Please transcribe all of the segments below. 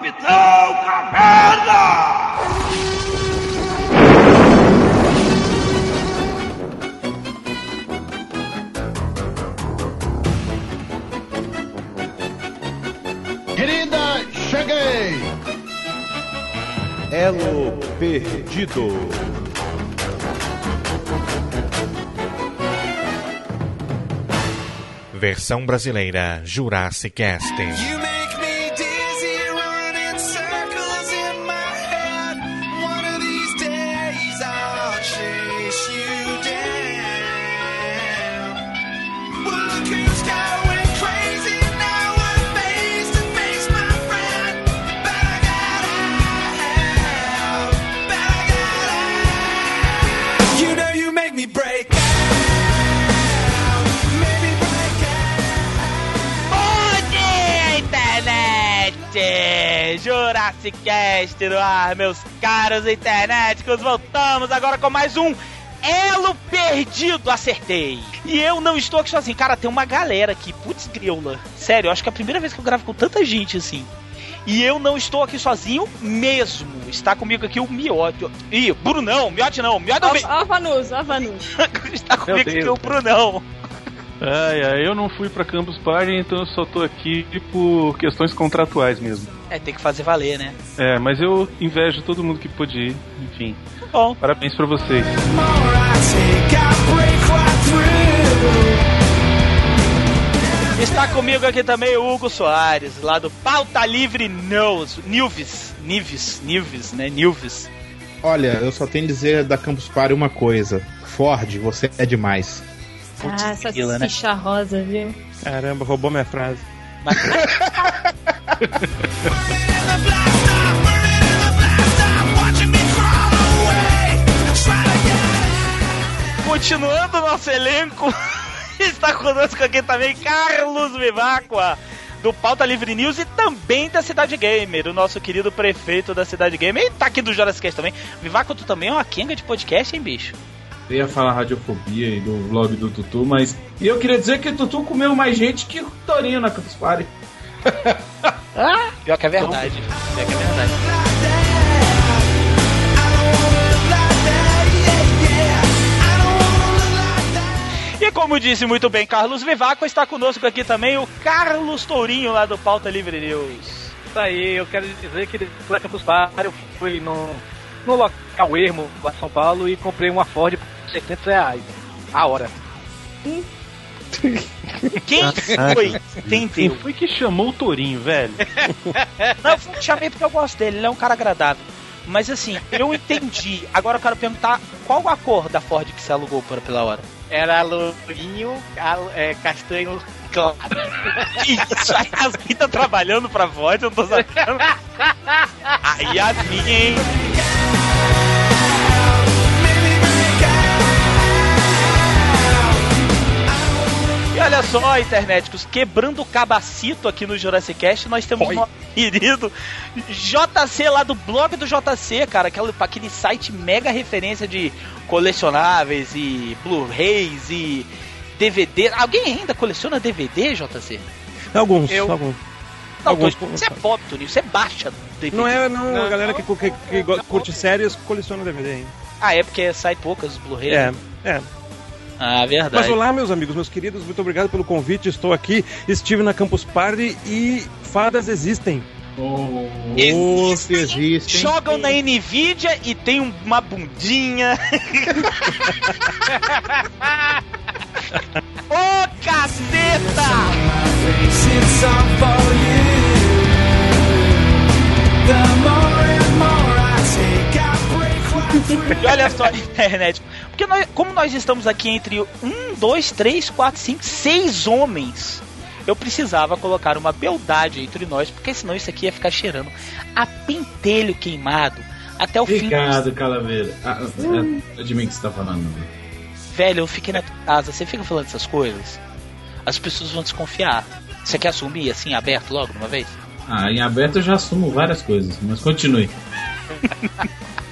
Capitão Caverna! Querida, cheguei! Elo Perdido. Versão brasileira Jurassic Casting. Cast no ar, meus caros internéticos. Voltamos agora com mais um Elo Perdido. Acertei! E eu não estou aqui sozinho. Cara, tem uma galera aqui. Putz, griola. Sério, eu acho que é a primeira vez que eu gravo com tanta gente assim. E eu não estou aqui sozinho mesmo. Está comigo aqui o Miote. Ih, Brunão, Miote não, Miote não vem. Ó, ó, Vanus, ó, Vanus. Está comigo aqui o Brunão. Ai, ai, eu não fui pra Campus Party, então eu só tô aqui por questões contratuais mesmo. É, tem que fazer valer, né? É, mas eu invejo todo mundo que pôde ir, enfim. Bom. Parabéns pra vocês. Está comigo aqui também o Hugo Soares, lá do Pauta Livre News, Nilves, Nives, Nives, né, Nilves. Olha, eu só tenho a dizer da Campus Party uma coisa. Ford, você é demais. Ah, essa né? ficha rosa, viu? Caramba, roubou minha frase. Continuando o nosso elenco, está conosco aqui também Carlos Vivacqua, do Pauta Livre News e também da Cidade Gamer, o nosso querido prefeito da Cidade Gamer. E tá aqui do Jurassic Cast também. Vivacqua, tu também é uma quenga de podcast, hein, bicho? Eu ia falar radiofobia e do vlog do Tutu, mas. E eu queria dizer que o Tutu comeu mais gente que o Torinho na Campus Party. Pior que é verdade. Pior que é verdade. E como disse muito bem Carlos Vivaco, está conosco aqui também o Carlos Tourinho, lá do Pauta Livre News. Isso aí, eu quero dizer que depois da Campus Party eu fui no, no local ermo lá em São Paulo e comprei uma Ford por 600 reais. A hora. Quem foi? Quem Entendeu? foi que chamou o Tourinho, velho? Não, eu chamei porque eu gosto dele, ele é um cara agradável. Mas assim, eu entendi. Agora eu quero perguntar qual a cor da Ford que você alugou por, pela hora? Era lourinho, é, castanho claro. Isso, a Yasmin tá trabalhando pra Ford, eu não tô sabendo. A Yasmin, hein? E olha só, internéticos, quebrando o cabacito aqui no Jurassic Cast, nós temos o nosso querido JC lá do blog do JC, cara, aquele, aquele site mega referência de colecionáveis e Blu-rays e DVD. Alguém ainda coleciona DVD, JC? Alguns, Eu- alguns. Não, Alguns- tô- você é pobre, Toninho, você baixa DVD. Não é, não, a galera que, que, que curte séries coleciona DVD, hein? Ah, é porque sai poucas Blu-ray. É, né? é. Ah, verdade. Mas olá, meus amigos, meus queridos, muito obrigado pelo convite. Estou aqui, estive na Campus Party e fadas existem. Oh, Ou se existe. hein? Jogam na Nvidia e tem um- uma bundinha. Ô caceta! E olha só, internet. Porque nós, como nós estamos aqui entre um, dois, três, quatro, cinco, seis homens, eu precisava colocar uma beldade entre nós, porque senão isso aqui ia ficar cheirando a pentelho queimado até o fim. Obrigado, Calaveira. Ah, é, é de mim que você tá falando. Velho, eu fiquei na tua casa, você fica falando essas coisas, as pessoas vão desconfiar. Você quer assumir assim, aberto logo de uma vez? Ah, em aberto eu já assumo várias coisas, mas continue.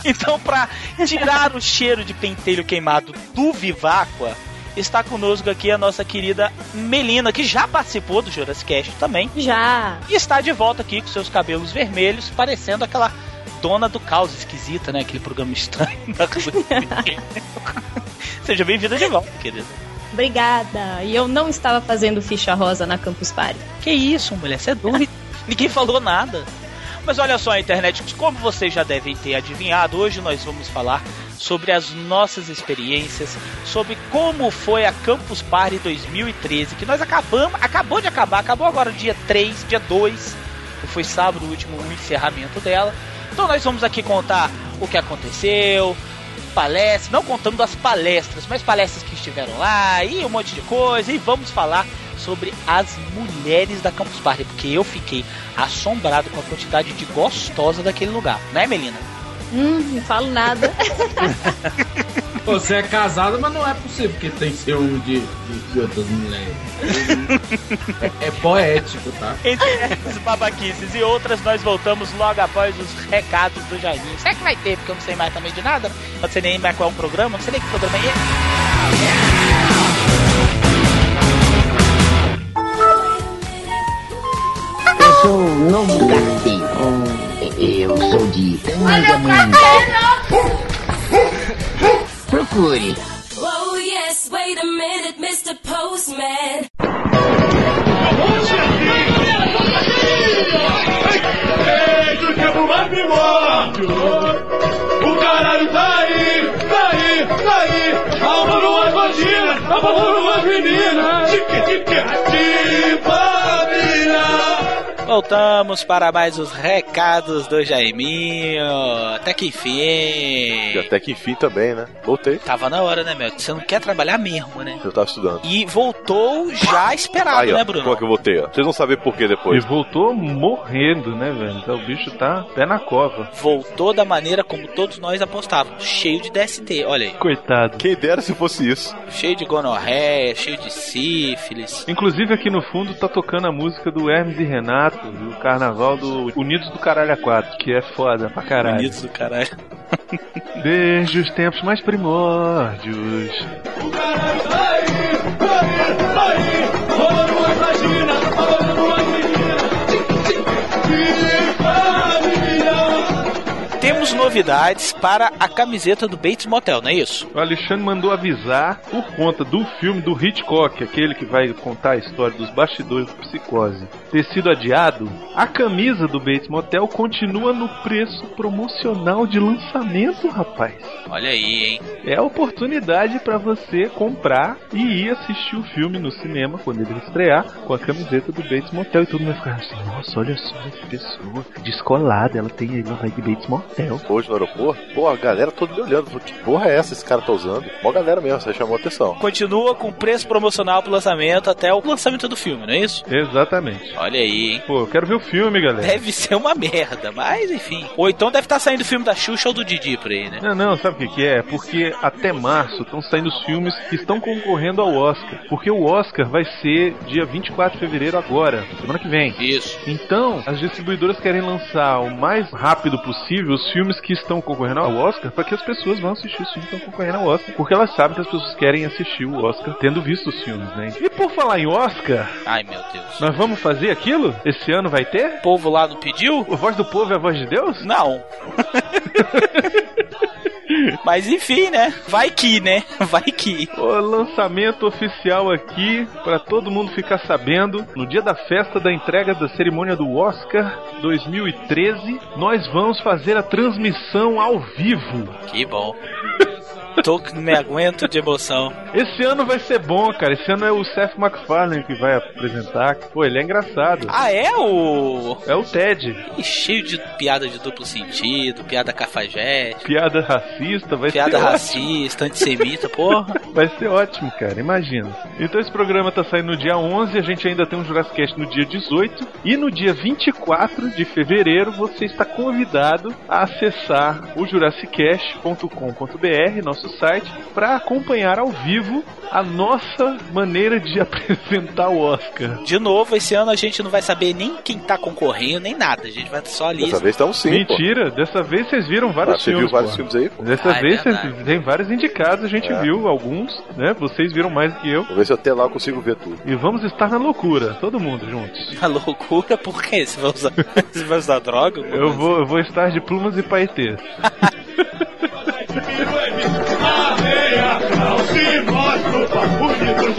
Então, pra tirar o cheiro de pentelho queimado do Viváqua, está conosco aqui a nossa querida Melina, que já participou do Jurassic Cast também. Já. E está de volta aqui com seus cabelos vermelhos, parecendo aquela dona do caos esquisita, né? Aquele programa estranho. Seja bem-vinda de volta, querida. Obrigada. E eu não estava fazendo ficha rosa na Campus Party. Que isso, mulher? Você é doido. Ninguém falou nada. Mas olha só, internet, como vocês já devem ter adivinhado, hoje nós vamos falar sobre as nossas experiências, sobre como foi a Campus Party 2013, que nós acabamos, acabou de acabar, acabou agora dia 3, dia 2, foi sábado o último o encerramento dela. Então nós vamos aqui contar o que aconteceu, palestras, não contando as palestras, mas palestras que estiveram lá e um monte de coisa, e vamos falar sobre as mulheres da Campus Party, porque eu fiquei assombrado com a quantidade de gostosa daquele lugar, né, Melina? Hum, não falo nada. Você é casado, mas não é possível, porque tem ciúme de, de, de outras mulheres. É, é poético, tá? Entre essas babaquices e outras, nós voltamos logo após os recados do Jairinho. Será que vai ter? Porque eu não sei mais também de nada. Não sei nem mais qual é um programa, não sei nem que programa é sou o novo carteiro. Eu sou de Tangamanga. Procure. Oh yes, wait a minute, Mr. Postman. Ei, do tempo mais primórdio! O caralho tá aí, tá aí, tá aí! Alma numa vagina, alma numa menina! Tique, tique, família! Voltamos para mais os recados do Jaiminho. Até que enfim. E até que enfim também, né? Voltei. Tava na hora, né, meu? Você não quer trabalhar mesmo, né? Eu tava estudando. E voltou já esperado, Aí, ó, né, Bruno? Como é que eu voltei, ó? Vocês vão saber por que depois. E voltou morrendo, né, velho? Então o bicho tá pé na cova. Voltou da maneira como todos nós apostávamos. Cheio de DST, olha aí. Coitado. Quem dera se fosse isso. Cheio de gonorreia, cheio de sífilis. Inclusive aqui no fundo tá tocando a música do Hermes e Renato, do carnaval do Unidos do Caralho a 4, que é foda pra caralho. Unidos do caralho. Desde os tempos mais primórdios. O caralho tá aí, tá aí, tá aí! Alma numa vagina, alma numa menina! Família! Temos novidades para a camiseta do Bates Motel, não é isso? O Alexandre mandou avisar por conta do filme do Hitchcock, aquele que vai contar a história dos bastidores do Psicose, ter sido adiado. A camisa do Bates Motel continua no preço promocional de lançamento, rapaz. Olha aí, hein? É a oportunidade para você comprar e ir assistir o filme no cinema quando ele estrear com a camiseta do Bates Motel e todo mundo vai ficar assim: nossa, olha só essa pessoa descolada, ela tem aí uma vai de Bates Motel. Hoje no aeroporto, pô, a galera toda me olhando. falou, Que porra é essa esse cara tá usando? Mó galera mesmo, você chamou atenção. Continua com preço promocional pro lançamento até o lançamento do filme, não é isso? Exatamente. Olha aí, hein? Pô, eu quero ver o filme, galera. Deve ser uma merda, mas enfim. Ou então deve estar saindo o filme da Xuxa ou do Didi por aí, né? Não, não, sabe o que, que é? Porque até março estão saindo os filmes que estão concorrendo ao Oscar. Porque o Oscar vai ser dia 24 de fevereiro agora, semana que vem. Isso. Então, as distribuidoras querem lançar o mais rápido possível os filmes que estão concorrendo ao Oscar para que as pessoas vão assistir os filmes que estão concorrendo ao Oscar. Porque elas sabem que as pessoas querem assistir o Oscar tendo visto os filmes, né? E por falar em Oscar, Ai, meu Deus. nós vamos fazer aquilo? Esse ano vai ter? O povo lá não pediu? A voz do povo é a voz de Deus? Não. Mas enfim, né? Vai que, né? Vai que. O lançamento oficial aqui, para todo mundo ficar sabendo, no dia da festa da entrega da cerimônia do Oscar 2013, nós vamos fazer a transmissão ao vivo. Que bom. Tô que não me aguento de emoção. Esse ano vai ser bom, cara. Esse ano é o Seth MacFarlane que vai apresentar. Pô, ele é engraçado. Ah, é o. É o Ted. Cheio de piada de duplo sentido, piada cafajeste, Piada racista, vai piada ser ótimo. racista, antissemita, porra. Vai ser ótimo, cara, imagina. Então esse programa tá saindo no dia 11, a gente ainda tem um Jurassic Cast no dia 18 e no dia 24 de fevereiro você está convidado a acessar o jurassicast.com.br nosso site, para acompanhar ao vivo a nossa maneira de apresentar o Oscar. De novo, esse ano a gente não vai saber nem quem tá concorrendo, nem nada. A gente vai só ali. Dessa vez estamos sim, Mentira, dessa vez vocês viram vários Ah, você filmes. viu vários pô. filmes aí, pô? Dessa Ah, é vez vocês- tem vários indicados, a gente É. viu alguns, né? Vocês viram mais do que eu. Vou ver se até lá eu consigo ver tudo. E vamos estar na loucura, todo mundo juntos. A loucura, por quê? Você vai usar, você vai usar droga? Eu vou, eu vou estar de plumas e paetês. Areia, não se mostra o papo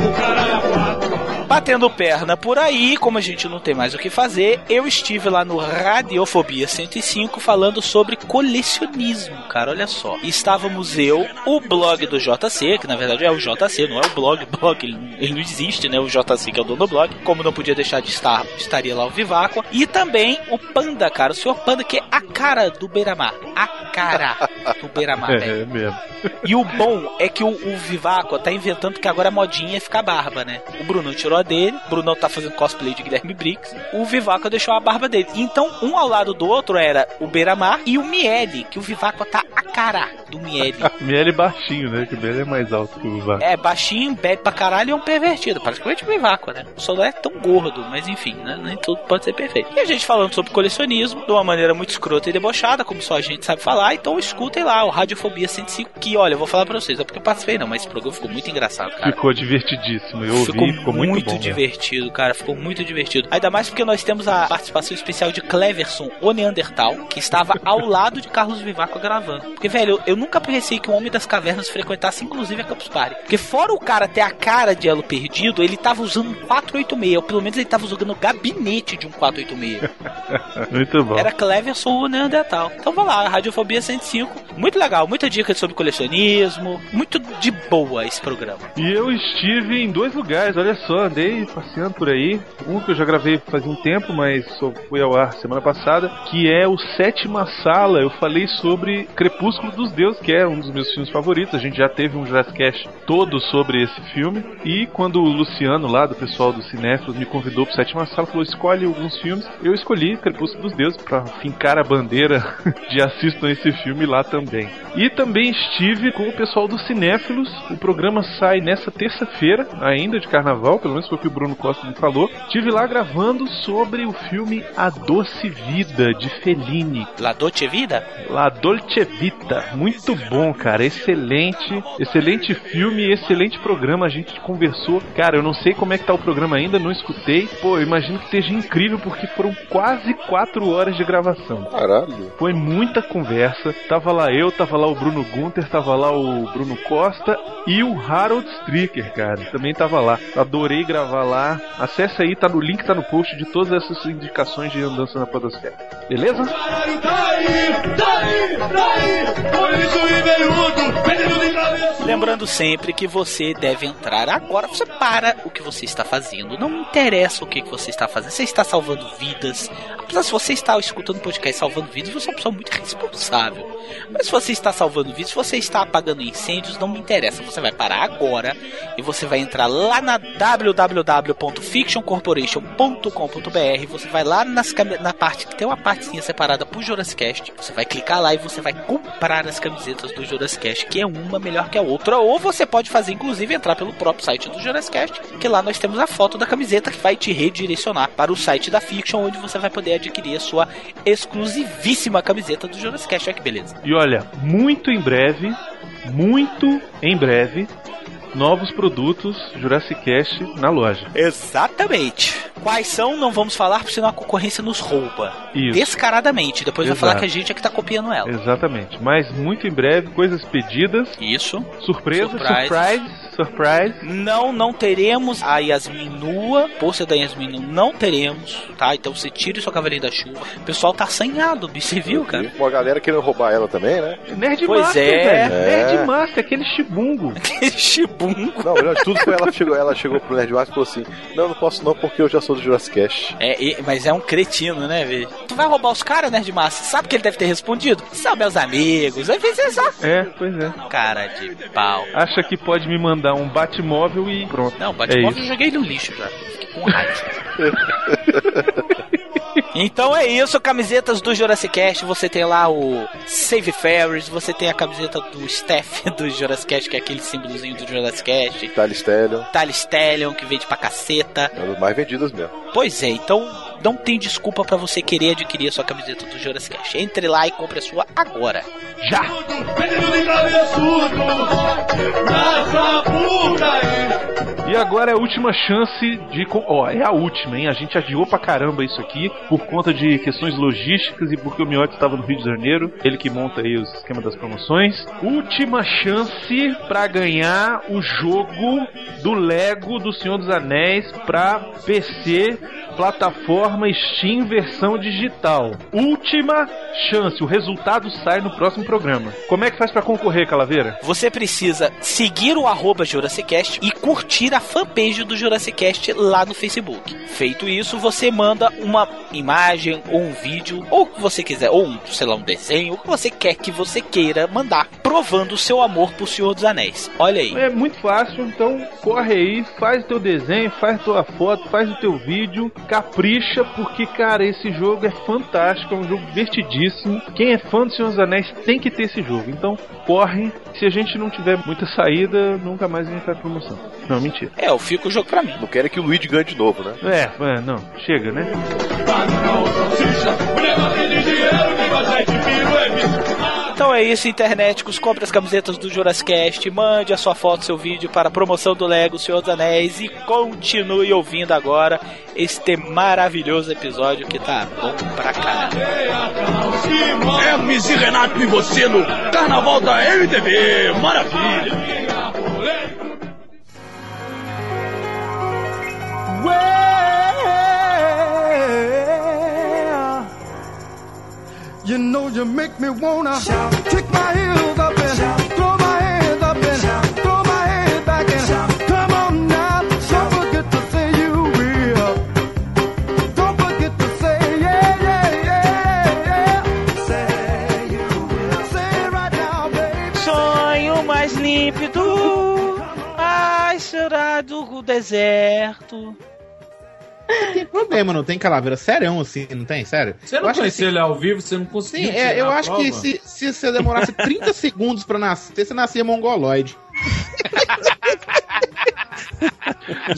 do caralho a quatro. Batendo perna por aí, como a gente não tem mais o que fazer, eu estive lá no Radiofobia 105 falando sobre colecionismo, cara, olha só. Estávamos eu, o blog do JC, que na verdade é o JC, não é o blog, blog, ele, não existe, né? O JC que é o dono do blog, como não podia deixar de estar, estaria lá o Viváqua. E também o Panda, cara, o senhor Panda, que é a cara do Beiramar. A cara do Beiramar. É, é mesmo. E o bom é que o, o Vivaco tá inventando que agora a modinha é ficar barba, né? O Bruno tirou a dele, o Bruno tá fazendo cosplay de Guilherme Briggs, o Vivaco deixou a barba dele. Então, um ao lado do outro era o Beiramar e o Miele, que o Vivaco tá a cara do Miele. Miele baixinho, né? Que o Miele é mais alto que o Vivaco. É, baixinho, bebe pra caralho e é um pervertido. Praticamente o Vivaco, né? Só não é tão gordo, mas enfim, né? Nem tudo pode ser perfeito. E a gente falando sobre colecionismo de uma maneira muito escrota e debochada, como só a gente sabe falar. Então escutem lá o Radiofobia 105, que olha, eu vou falar pra vocês, é porque eu participei não, mas esse programa ficou muito engraçado, cara. Ficou divertidíssimo. Eu ouvi, Ficou, ficou, muito, muito, bom. divertido, cara. Ficou muito divertido. Ainda mais porque nós temos a participação especial de Cleverson, o Neandertal, que estava ao lado de Carlos Vivaco gravando. Porque, velho, eu, eu nunca pensei que um homem das cavernas frequentasse, inclusive, a Campus Party. Porque, fora o cara ter a cara de elo perdido, ele tava usando um 486. Ou pelo menos ele tava usando o gabinete de um 486. Muito bom. Era Cleverson o Neandertal. Então vai lá, Radiofobia 105. Muito legal, muita dica sobre colecionismo. Muito de boa esse programa. E eu estive em dois lugares, olha só, andei passeando por aí. Um que eu já gravei faz um tempo, mas só fui ao ar semana passada, que é o Sétima Sala. Eu falei sobre Crepúsculo dos Deuses, que é um dos meus filmes favoritos. A gente já teve um Jurassic Cast todo sobre esse filme. E quando o Luciano, lá do pessoal do Cinéfilos, me convidou pro Sétima Sala, falou: escolhe alguns filmes. Eu escolhi Crepúsculo dos Deuses pra fincar a bandeira de assistam esse filme lá também. E também estive com o pessoal do Cinéfilos. O programa sai nessa terça-feira, ainda de carnaval, pelo menos foi o que o Bruno Costa me falou. Estive lá gravando sobre o filme A Doce Vida de Fellini. La Dolce Vida? La Dolce Vita. Muito bom, cara. Excelente. Excelente filme, excelente programa. A gente conversou. Cara, eu não sei como é que tá o programa ainda, não escutei. Pô, eu imagino que esteja incrível porque foram quase quatro horas de gravação. Caralho. Foi muita conversa. Tava lá eu, tava lá o Bruno Gunter, tava lá o Bruno Costa e o Harold Stricker, cara. Também tava lá. Adorei gravar lá. Acesse aí, tá no link, tá no post de todas essas indicações de andança na podosfera. Beleza? Tá tá tá. Lembrando sempre que você deve entrar agora. Você para o que você está fazendo. Não interessa o que que você está fazendo. Você está salvando vidas. Apesar se você está escutando podcast salvando vidas, você é uma pessoa muito responsável. Mas se você está salvando vidas, se você está apagando incêndios, não me interessa. Você vai parar agora e você vai entrar lá na www.fictioncorporation.com.br. Você vai lá nas na parte que tem uma partezinha separada pro Jurassic Cast. Você vai clicar lá e você vai comprar as camisetas do Jurassic Cast, que é uma melhor que a outra. Ou você pode fazer, inclusive, entrar pelo próprio site do Jurassic Cast, que lá nós temos a foto da camiseta que vai te redirecionar para o site da Fiction, onde você vai poder adquirir a sua exclusivíssima camiseta do Jurassic Cast. Olha que beleza. E olha, muito em breve, muito em breve, novos produtos Jurassic Cast na loja. Exatamente. Quais são, não vamos falar, porque senão a concorrência nos rouba. Isso. Descaradamente. Depois vai Exato. falar que a gente é que tá copiando ela. Exatamente. Mas muito em breve, coisas pedidas. Isso. Surpresa, Surprise. surprise, surprise. Não, não teremos a Yasmin nua. Pôster da Yasmin nu- não teremos, tá? Então você tire sua cavalinha da chuva. O pessoal tá assanhado, bicho. Você viu, cara? Uma galera querendo roubar ela também, né? Nerd Pois Master, é. velho. É. Nerd Master, aquele chibungo. Chibungo. Não, melhor de tudo foi ela chegou, ela chegou pro Nerd Master e falou assim: Não, não posso não, porque eu já sou do Jurassic Cast. É, e- mas é um cretino, né, velho? Tu vai roubar os caras, Nerd Massa? Sabe que ele deve ter respondido? São meus amigos. Às vezes é só. É, pois é. Cara de pau. Acha que pode me mandar um Batmóvel e pronto. Não, é Batmóvel eu isso. joguei no lixo já. Fiquei com raiva. Então é isso, camisetas do Jurassic Cast, você tem lá o Save Ferris, você tem a camiseta do Steph do Jurassic Cast, que é aquele símbolozinho do Jurassic Cast. Tally Stallion, que vende pra caceta. É das mais vendidas mesmo. Pois é, então não tem desculpa pra você querer adquirir a sua camiseta do Jurassic Cast. Entre lá e compre a sua agora. Já! E agora é a última chance de. Ó, é a última, hein? A gente adiou pra caramba isso aqui por conta de questões logísticas e porque o Miotti estava no Rio de Janeiro. Ele que monta aí os esquema das promoções. Última chance pra ganhar o jogo do Lego do Senhor dos Anéis pra PC, plataforma Steam versão digital. Última chance. O resultado sai no próximo programa. Como é que faz pra concorrer, Calaveira? Você precisa seguir o arroba e curtir a fanpage do Jurassicast lá no Facebook. Feito isso, você manda uma imagem ou um vídeo, ou o que você quiser, ou um, sei lá, um desenho, o que você quer que você queira mandar, provando o seu amor por Senhor dos Anéis. Olha aí. É muito fácil, então corre aí, faz o teu desenho, faz tua foto, faz o teu vídeo, capricha, porque, cara, esse jogo é fantástico, é um jogo divertidíssimo. Quem é fã do Senhor dos Anéis tem que ter esse jogo, então corre. Se a gente não tiver muita saída, nunca mais a gente faz promoção. Não, mentira. É, eu fico o jogo pra mim. Não querem que o Luigi ganhe de novo, né? É, é, não, chega, né? Então é isso, internéticos. Compre as camisetas do Jurassicast, mande a sua foto, seu vídeo para a promoção do Lego Senhor dos Anéis e continue ouvindo agora este maravilhoso episódio que tá bom pra caramba. Hermes e Renato e você no Carnaval da MTV. Maravilha. You know you make me wanna kick my heels up and throw my hands up and throw my head back and come on now. Don't forget to say you will. Don't forget to say yeah, yeah, yeah, yeah. Say you will. Say it right now, baby. Sonho mais límpido, ai será do deserto. Tem problema, não tem calaveira. Sério, assim, não tem? Sério? Você não Eu que conhecia ele ao vivo, você não conseguiu. Sim, é, tirar eu a acho que prova? se, se você demorasse 30 segundos pra nascer, você nascia mongoloide.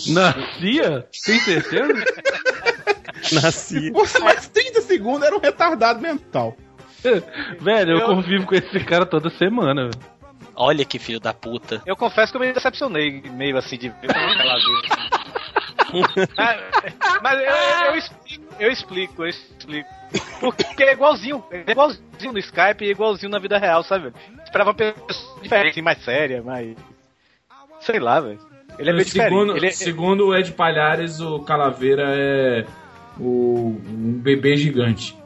Nascia? Tem certeza? Nascia. Se fosse mais 30 segundos, era um retardado mental. Velho, eu convivo com esse cara toda semana. velho. Olha que filho da puta. Eu confesso que eu me decepcionei meio assim de ver como ela mas eu, eu explico, eu explico, eu explico. Porque é igualzinho, é igualzinho no Skype e igualzinho na vida real, sabe? Esperava uma pessoa diferente, assim, mais séria, mais. Sei lá, velho. Ele é meio segundo, diferente. É- segundo o Ed Palhares, o Calaveira é o, um bebê gigante.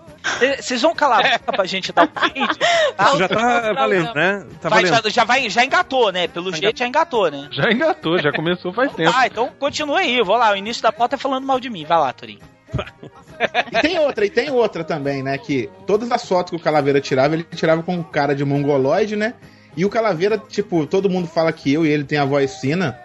Vocês vão calar a boca pra gente dar o print? Isso já tá valendo, né? Tá Vai, valendo. já, já vai, já engatou, né? Pelo jeito já engatou, né? Já engatou, já começou faz tempo. Ah, então continua aí, eu vou lá. O início da pauta é falando mal de mim. Vai lá, Torinho. E tem outra, e tem outra também, né? Que todas as fotos que o Calaveira tirava, ele tirava com cara de mongoloide, né? E o Calaveira, tipo, todo mundo fala que eu e ele tem a voz fina,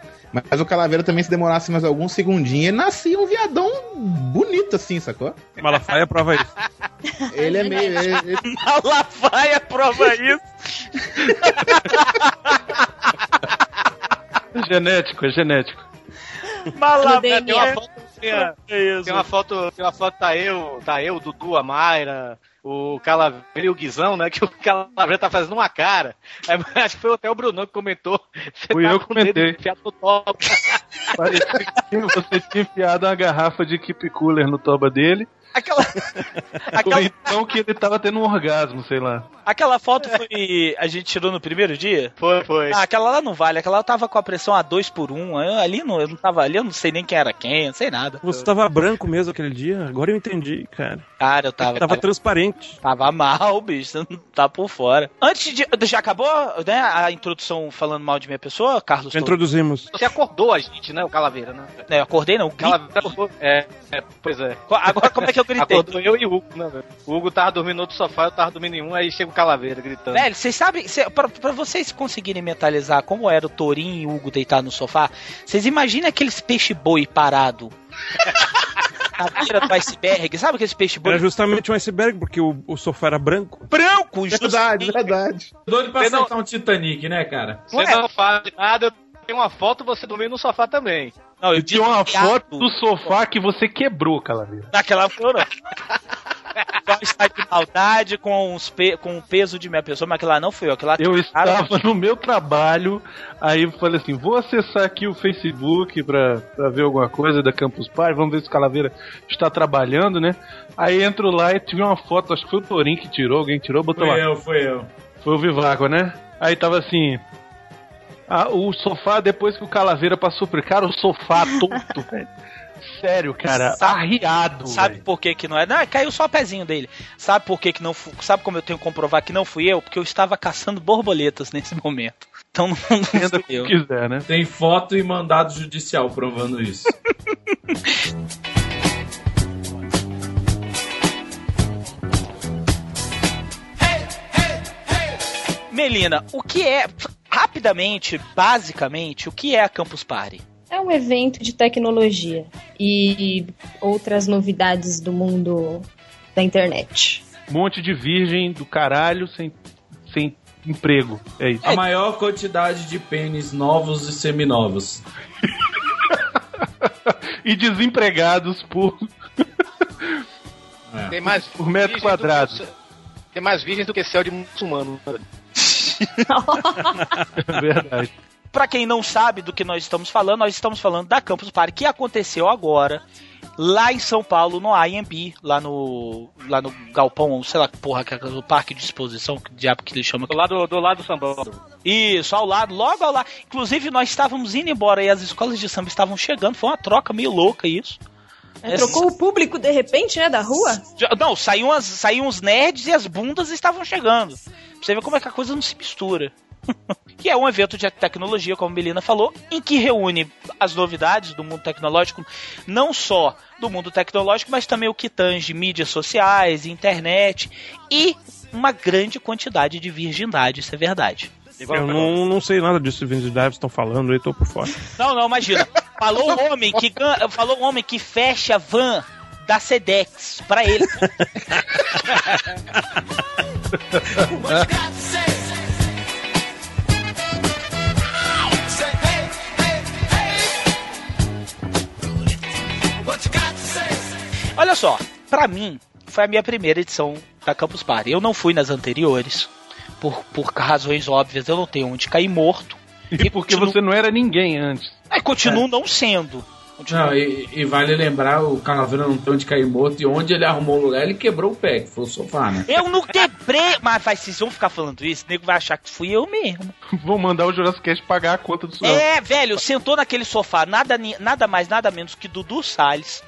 mas o Calaveira também, se demorasse mais alguns segundinhos, ele nascia um viadão bonito assim, sacou? Malafaia prova isso. Ele é meio. Ele, ele- Malafaia prova isso. É genético, é genético. Malafaia. Tem uma foto, tem, a- É isso. tem uma foto, tem uma foto, tá eu, tá eu, Dudu, a Mayra, o Calaveira e o Guizão, né? Que o Calaveira tá fazendo uma cara. Aí, acho que foi até o Bruno que comentou. Você Fui tá eu que comentei. enfiado no toba. Parecia que você tinha enfiado uma garrafa de Keep Cooler no toba dele. Aquela, aquela, então que ele tava tendo um orgasmo, sei lá. aquela foto foi. A gente tirou no primeiro dia? Foi, foi. Ah, aquela lá não vale, aquela lá tava com a pressão a 2 por 1 um. Eu, ali não, eu não tava ali, eu não sei nem quem era quem, não sei nada. Você tava branco mesmo aquele dia? Agora eu entendi, cara. Cara, eu tava. Tava transparente. Tava mal, bicho, você não tá por fora. Antes de. Já acabou, né? A introdução falando mal de minha pessoa, Carlos? Já introduzimos. Você acordou a gente, né? O Calaveira, né? É, eu acordei não, O Calaveira acordou. É, é, pois é. Agora como é que eu gritei? Acordou eu e o Hugo, né, velho? O Hugo tava dormindo no outro sofá, eu tava dormindo em um, aí chega o Calaveira gritando. Velho, vocês sabem, cê, pra, pra vocês conseguirem mentalizar como era o Torinho e o Hugo deitado no sofá, vocês imaginem aqueles peixe-boi parado. na beira do iceberg. Sabe aquele peixe Era bonito? justamente um iceberg, porque o, o sofá era branco. Branco, Verdade, verdade. Doido pra Você não- acertar um Titanic, né, cara? Você não faz nada, eu tenho uma foto você dormindo no sofá também. Não, eu Tinha uma foto do sofá que você quebrou, Calaveira. Naquela altura. Só está de maldade com, os pe- com o peso de minha pessoa, mas aquilo lá não fui eu. Aquilo lá Eu estava no meu trabalho, aí eu falei assim, vou acessar aqui o Facebook pra, pra ver alguma coisa da Campus Party, vamos ver se o Calaveira está trabalhando, né? Aí entro lá e tive uma foto, acho que foi o Torin que tirou, alguém tirou, botou Foi lá. eu, foi eu. Foi o Vivaco, né? Aí tava assim. Ah, o sofá, depois que o Calaveira passou por. Cara, o sofá tonto, velho. Sério, cara, arriado. Sabe velho. por que que não é? Não, caiu só o pezinho dele. Sabe por que que não fu... Sabe como eu tenho que comprovar que não fui eu? Porque eu estava caçando borboletas nesse momento. Então não, não fui eu. quiser, né? Tem foto e mandado judicial provando isso. Melina, o que é, rapidamente, basicamente, o que é a Campus Party? É um evento de tecnologia e outras novidades do mundo da internet. Um monte de virgem do caralho sem, sem emprego. É isso. A maior quantidade de pênis novos e seminovos. e desempregados por, É. Tem mais por metro quadrado. do que- Tem mais virgens do que céu de muçulmano. É verdade. Pra quem não sabe do que nós estamos falando, nós estamos falando da Campus Party que aconteceu agora lá em São Paulo, no IMB, lá no lá no galpão, sei lá que porra, que é o parque de exposição, que diabo que ele chama. Do lado do lado do sambão. Isso, ao lado, logo ao lado. Inclusive nós estávamos indo embora e as escolas de samba estavam chegando, foi uma troca meio louca isso. É, Trocou o público de repente, né, da rua? Não, saíam, as, saíam os nerds e as bundas estavam chegando. Pra você ver como é que a coisa não se mistura. que é um evento de tecnologia, como a Melina falou, em que reúne as novidades do mundo tecnológico, não só do mundo tecnológico, mas também o que tange mídias sociais, internet e uma grande quantidade de virgindade, isso é verdade. Eu não, não sei nada disso que os devs estão falando, aí tô por fora. Não, não, imagina. Falou o homem que falou o homem que fecha a van da Sedex pra ele. Olha só, pra mim foi a minha primeira edição da Campus Party. Eu não fui nas anteriores por, por razões óbvias. Eu não tenho onde cair morto. E porque você não era ninguém antes. Aí continuo não sendo. Não, e, e vale lembrar, o Calaveira não tem onde cair morto, e onde ele arrumou o lugar, ele quebrou o pé, que foi o sofá, né? Eu não quebrei. Mas vai, vocês vão ficar falando isso, o nego vai achar que fui eu mesmo. Vou mandar o Jurassic Cast pagar a conta do Suel. É, velho, sentou naquele sofá, nada, nada mais, nada menos que Dudu Salles.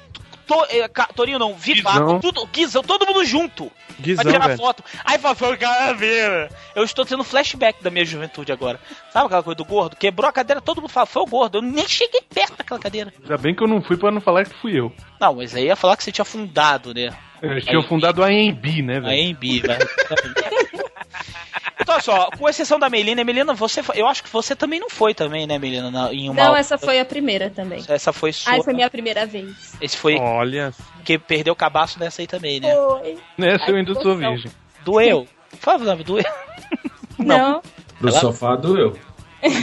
To, eh, Torinho não, Vivaco, tudo, Guizão, todo mundo junto. Guizão, pra tirar velho. foto. Aí foi caveira. Eu estou tendo flashback da minha juventude agora. Sabe aquela coisa do gordo? Quebrou a cadeira, todo mundo fala, foi o gordo. Eu nem cheguei perto daquela cadeira. Ainda bem que eu não fui pra não falar que fui eu. Não, mas aí ia falar que você tinha fundado, né? Eu tinha fundado a AMB, né, A velho? AMB, velho. Então, olha só, com exceção da Melina, Melina, você foi, eu acho que você também não foi também, né, Melina, na- em uma Não, essa foi a primeira também. essa foi sua. Ai, foi minha primeira vez. Esse foi Olha. que perdeu o cabaço nessa aí também, né? Foi. Nessa eu Ai, ainda que sou virgem. Doeu. Fala, não, doeu. Não. Pro Ela- sofá doeu.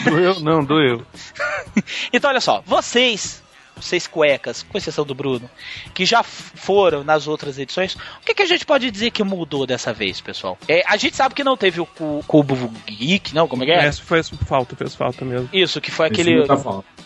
Doeu? Não, doeu. Então, olha só, vocês, vocês cuecas, com exceção do Bruno, que já foram nas outras edições, o que, que a gente pode dizer que mudou dessa vez, pessoal? É, a gente sabe que não teve o cu- Cubo Geek, não? Como é que é? Essa foi falta, fez falta mesmo. Isso, que foi Isso aquele. tá.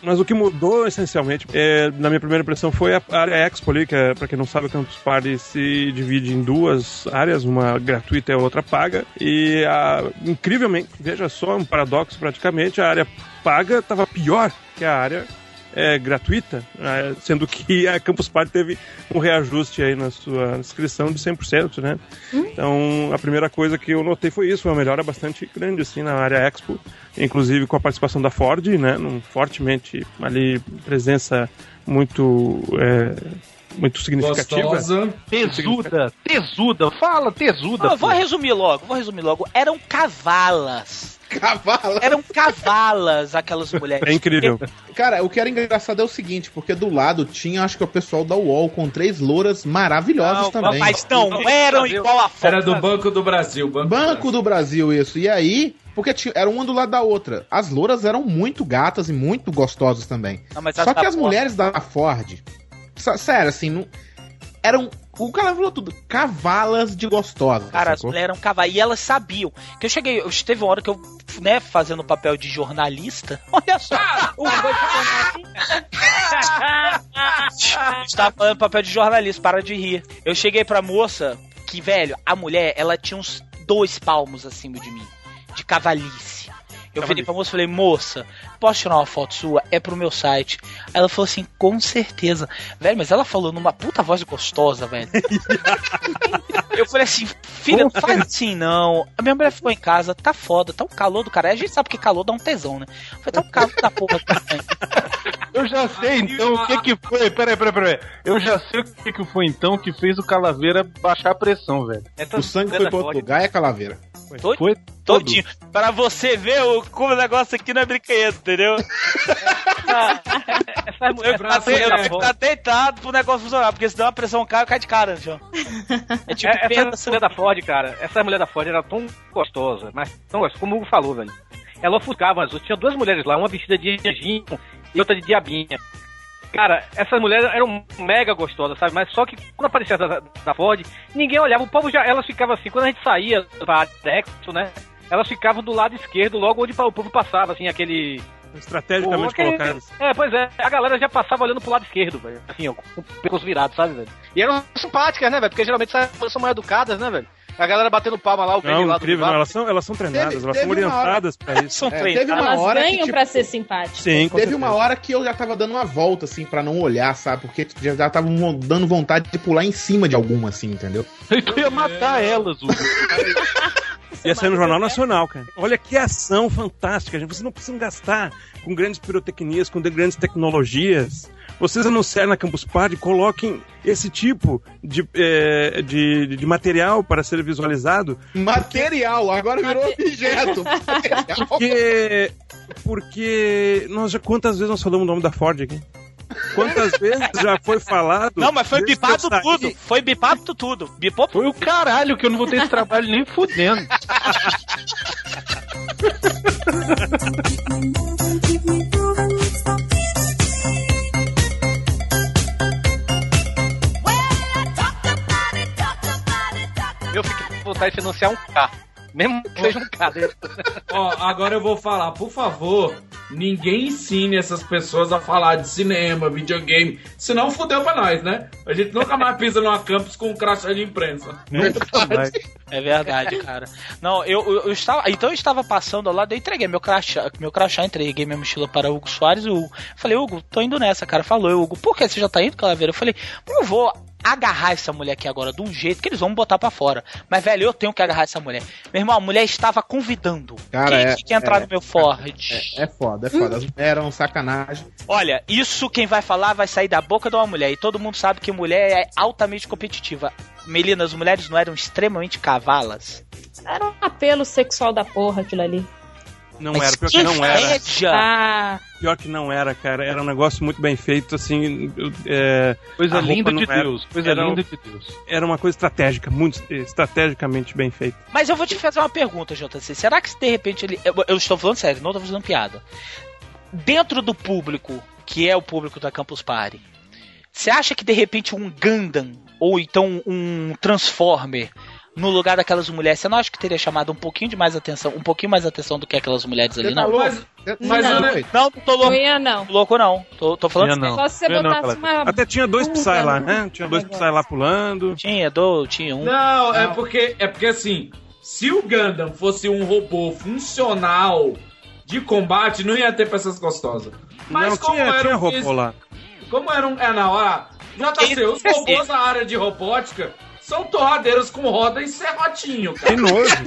Mas o que mudou essencialmente, é, na minha primeira impressão, foi a área Expo ali, que é, pra quem não sabe, o Campus Party se divide em duas áreas, uma gratuita e a outra paga. E a, incrivelmente, veja só, um paradoxo praticamente, a área paga estava pior que a área é, gratuita, né, sendo que a Campus Party teve um reajuste aí na sua inscrição de 100%, né? Então, a primeira coisa que eu notei foi isso, uma melhora bastante grande, assim, na área Expo, inclusive com a participação da Ford, né? Num, fortemente ali, presença muito é, muito significativa. Gostosa. Tesuda, tesuda, fala tesuda. Ah, vou resumir logo, vou resumir logo. Eram cavalas. Cavalas. Eram cavalas aquelas mulheres. É incrível. Cara, o que era engraçado é o seguinte, porque do lado tinha, acho que o pessoal da UOL com três louras maravilhosas Não, também. Mas não eram igual a foto. Era do Banco do Brasil. Banco, Banco do Brasil, isso. E aí, porque tinha, era uma do lado da outra. As louras eram muito gatas e muito gostosas também. Não, mas Só que as Ford- mulheres da Ford, sério, assim, não, eram. O cara falou tudo, cavalas de gostosas. Cara, as sacou? mulheres eram cavalas. E elas sabiam. Que eu cheguei, eu, teve uma hora que eu, né, fazendo papel de jornalista. Olha só. o Estava fazendo papel de jornalista, para de rir. Eu cheguei pra moça, que, velho, a mulher, ela tinha uns dois palmos acima de mim. De cavalice. Eu virei pra moça e falei, moça, posso tirar uma foto sua? É pro meu site. Aí ela falou assim, com certeza. Velho, mas ela falou numa puta voz gostosa, velho. Eu falei assim, filha, não faz assim não. A minha mulher ficou em casa, tá foda, tá um calor do cara. A gente sabe que calor dá um tesão, né? Falei, tá um calor da porra. Eu já sei então o que que foi. Peraí, peraí, peraí. Eu já sei o que que foi então que fez o Calaveira baixar a pressão, velho. O sangue foi pro outro lugar e a calaveira. Todo, Foi todinho. Pra você ver o, como o negócio aqui não é brinquedo, entendeu? Eu que Ford- estar deitado pro negócio funcionar, porque senão a pressão cai, eu caio de cara, João. É tipo, É, essa mulher da Ford, cara, essa mulher da Ford era tão gostosa, mas tão gostosa, como o Hugo falou, velho. Ela ofuscava as outras. Tinha duas mulheres lá, uma vestida de anjinho e outra de diabinha. Cara, essas mulheres eram mega gostosas, sabe? Mas só que quando aparecia da, da Ford, ninguém olhava. O povo já, elas ficavam assim, quando a gente saía pra Dexo, né? Elas ficavam do lado esquerdo, logo onde o povo passava, assim, aquele. Estrategicamente aquele- colocadas. É, pois é, a galera já passava olhando pro lado esquerdo, velho. Assim, ó, com o pescoço virado, sabe, velho? E eram simpáticas, né, velho? Porque geralmente essas são mais educadas, né, velho? A galera batendo palma lá, o Não, lá incrível, não, elas são, elas são treinadas, Teve- elas teve são uma hora- orientadas pra isso. São É, treinadas. teve uma Elas hora ganham que, tipo, pra ser simpáticas. Sim, com Teve certeza. uma hora que eu já tava dando uma volta, assim, pra não olhar, sabe? Porque já já tava dando vontade de pular em cima de alguma, assim, entendeu? Eu ia matar elas, Hugo. Ia sair no Jornal Nacional, cara. Olha que ação fantástica, gente. Vocês não precisam gastar com grandes pirotecnias, com de- grandes tecnologias. Vocês anunciarem na Campus Party, coloquem esse tipo de, eh, de, de material para ser visualizado. Material, agora virou objeto. Material. Porque. Porque. Nós já, quantas vezes nós falamos o nome da Ford aqui? Quantas vezes já foi falado? Não, mas foi bipado saí- tudo. Foi bipado tudo. Bipou Foi o caralho que eu não vou ter esse trabalho nem fudendo. Eu fiquei com vontade de financiar um carro. Mesmo que seja um carro. Ó, agora eu vou falar, por favor, ninguém ensine essas pessoas a falar de cinema, videogame, senão fudeu pra nós, né? A gente nunca mais pisa numa campus com um crachá de imprensa. É verdade, cara. Não, eu, eu, eu estava. Então eu estava passando ao lado, eu entreguei meu crachá, meu crachá, entreguei minha mochila para o Hugo Soares. O Hugo, falei, Hugo, tô indo nessa, cara. Falou, eu, Hugo, por que você já tá indo, Calaveira? Eu falei, eu vou agarrar essa mulher aqui agora de um jeito que eles vão me botar pra fora. Mas, velho, eu tenho que agarrar essa mulher. Meu irmão, a mulher estava convidando. Cara, quem é- que quer entrar é- no meu Ford? É, é foda, é foda. As mulheres eram sacanagem. Olha, isso quem vai falar vai sair da boca de uma mulher. E todo mundo sabe que mulher é altamente competitiva. Melina, as mulheres não eram extremamente cavalas? Era um apelo sexual da porra aquilo ali. Não Mas era, pior que não era. inveja! Ah, Pior que não era, cara. Era um negócio muito bem feito, assim. É, Coisa linda de era- Deus. Coisa era, linda de Deus. era uma coisa estratégica, muito estrategicamente bem feita. Mas eu vou te fazer uma pergunta, JC. Será que se de repente ele. Eu, eu estou falando sério, não estou fazendo piada. Dentro do público, que é o público da Campus Party, você acha que de repente um Gundam ou então um Transformer no lugar daquelas mulheres, você não acha que teria chamado um pouquinho de mais atenção, um pouquinho mais atenção do que aquelas mulheres ali, tá não? louco? Mas, mas? Não, não tô não louco, ia não. louco não. Tô, tô falando não. Só se você Eu não, botasse Calaveira. uma. Até tinha dois um Psy lá, no- né? Tinha dois Psy lá pulando. Tinha, do, tinha um. Não, é porque, é porque assim, se o Gundam fosse um robô funcional de combate, não ia ter peças gostosas. Mas não, como tinha, era tinha um robô lá. Como era um. É na hora. Tá certo, os robôs na área de robótica são torradeiras com roda e serrotinho, cara. Que nojo.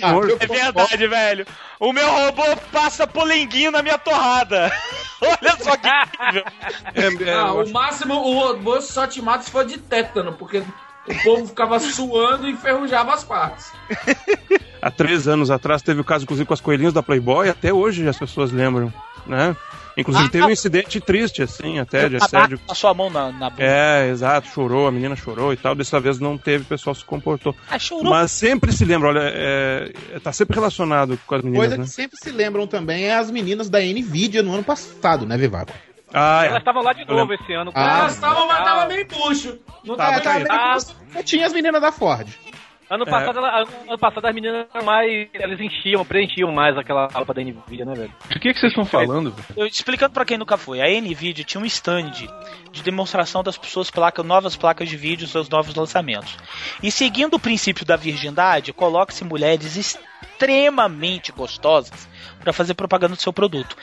Nojo. É verdade, velho. O meu robô passa polenguinho na minha torrada. Olha só que incrível. É, é, Ah, eu o máximo, o moço só te mata se for de tétano, porque o povo ficava suando e enferrujava as partes. Há três anos atrás teve o caso, inclusive, com as coelhinhas da Playboy, até hoje as pessoas lembram, né? Inclusive Ah, teve um incidente triste, assim, até de assédio. Passou a mão na, na bunda. É, exato, chorou, a menina chorou e tal. Dessa vez não teve, o pessoal se comportou. Ah, chorou. Mas sempre se lembra, olha, é, tá sempre relacionado com as meninas, Coisa né? que sempre se lembram também é as meninas da Nvidia no ano passado, né, Vivaco? Ah, Elas estavam lá de novo lembro. esse ano. Ah, Elas estavam, mas tava meio bucho. Não Tava, tava, meio- Tinha as meninas da Ford. Ano passado, ela- ano passado as meninas eram mais. Elas enchiam, preenchiam mais aquela roupa da Nvidia, né, velho? Do que, que vocês estão falando, velho? Eu, explicando pra quem nunca foi, a Nvidia tinha um stand de demonstração das suas placas, novas placas de vídeo, seus novos lançamentos. E seguindo o princípio da virgindade, coloque-se mulheres extremamente gostosas para fazer propaganda do seu produto.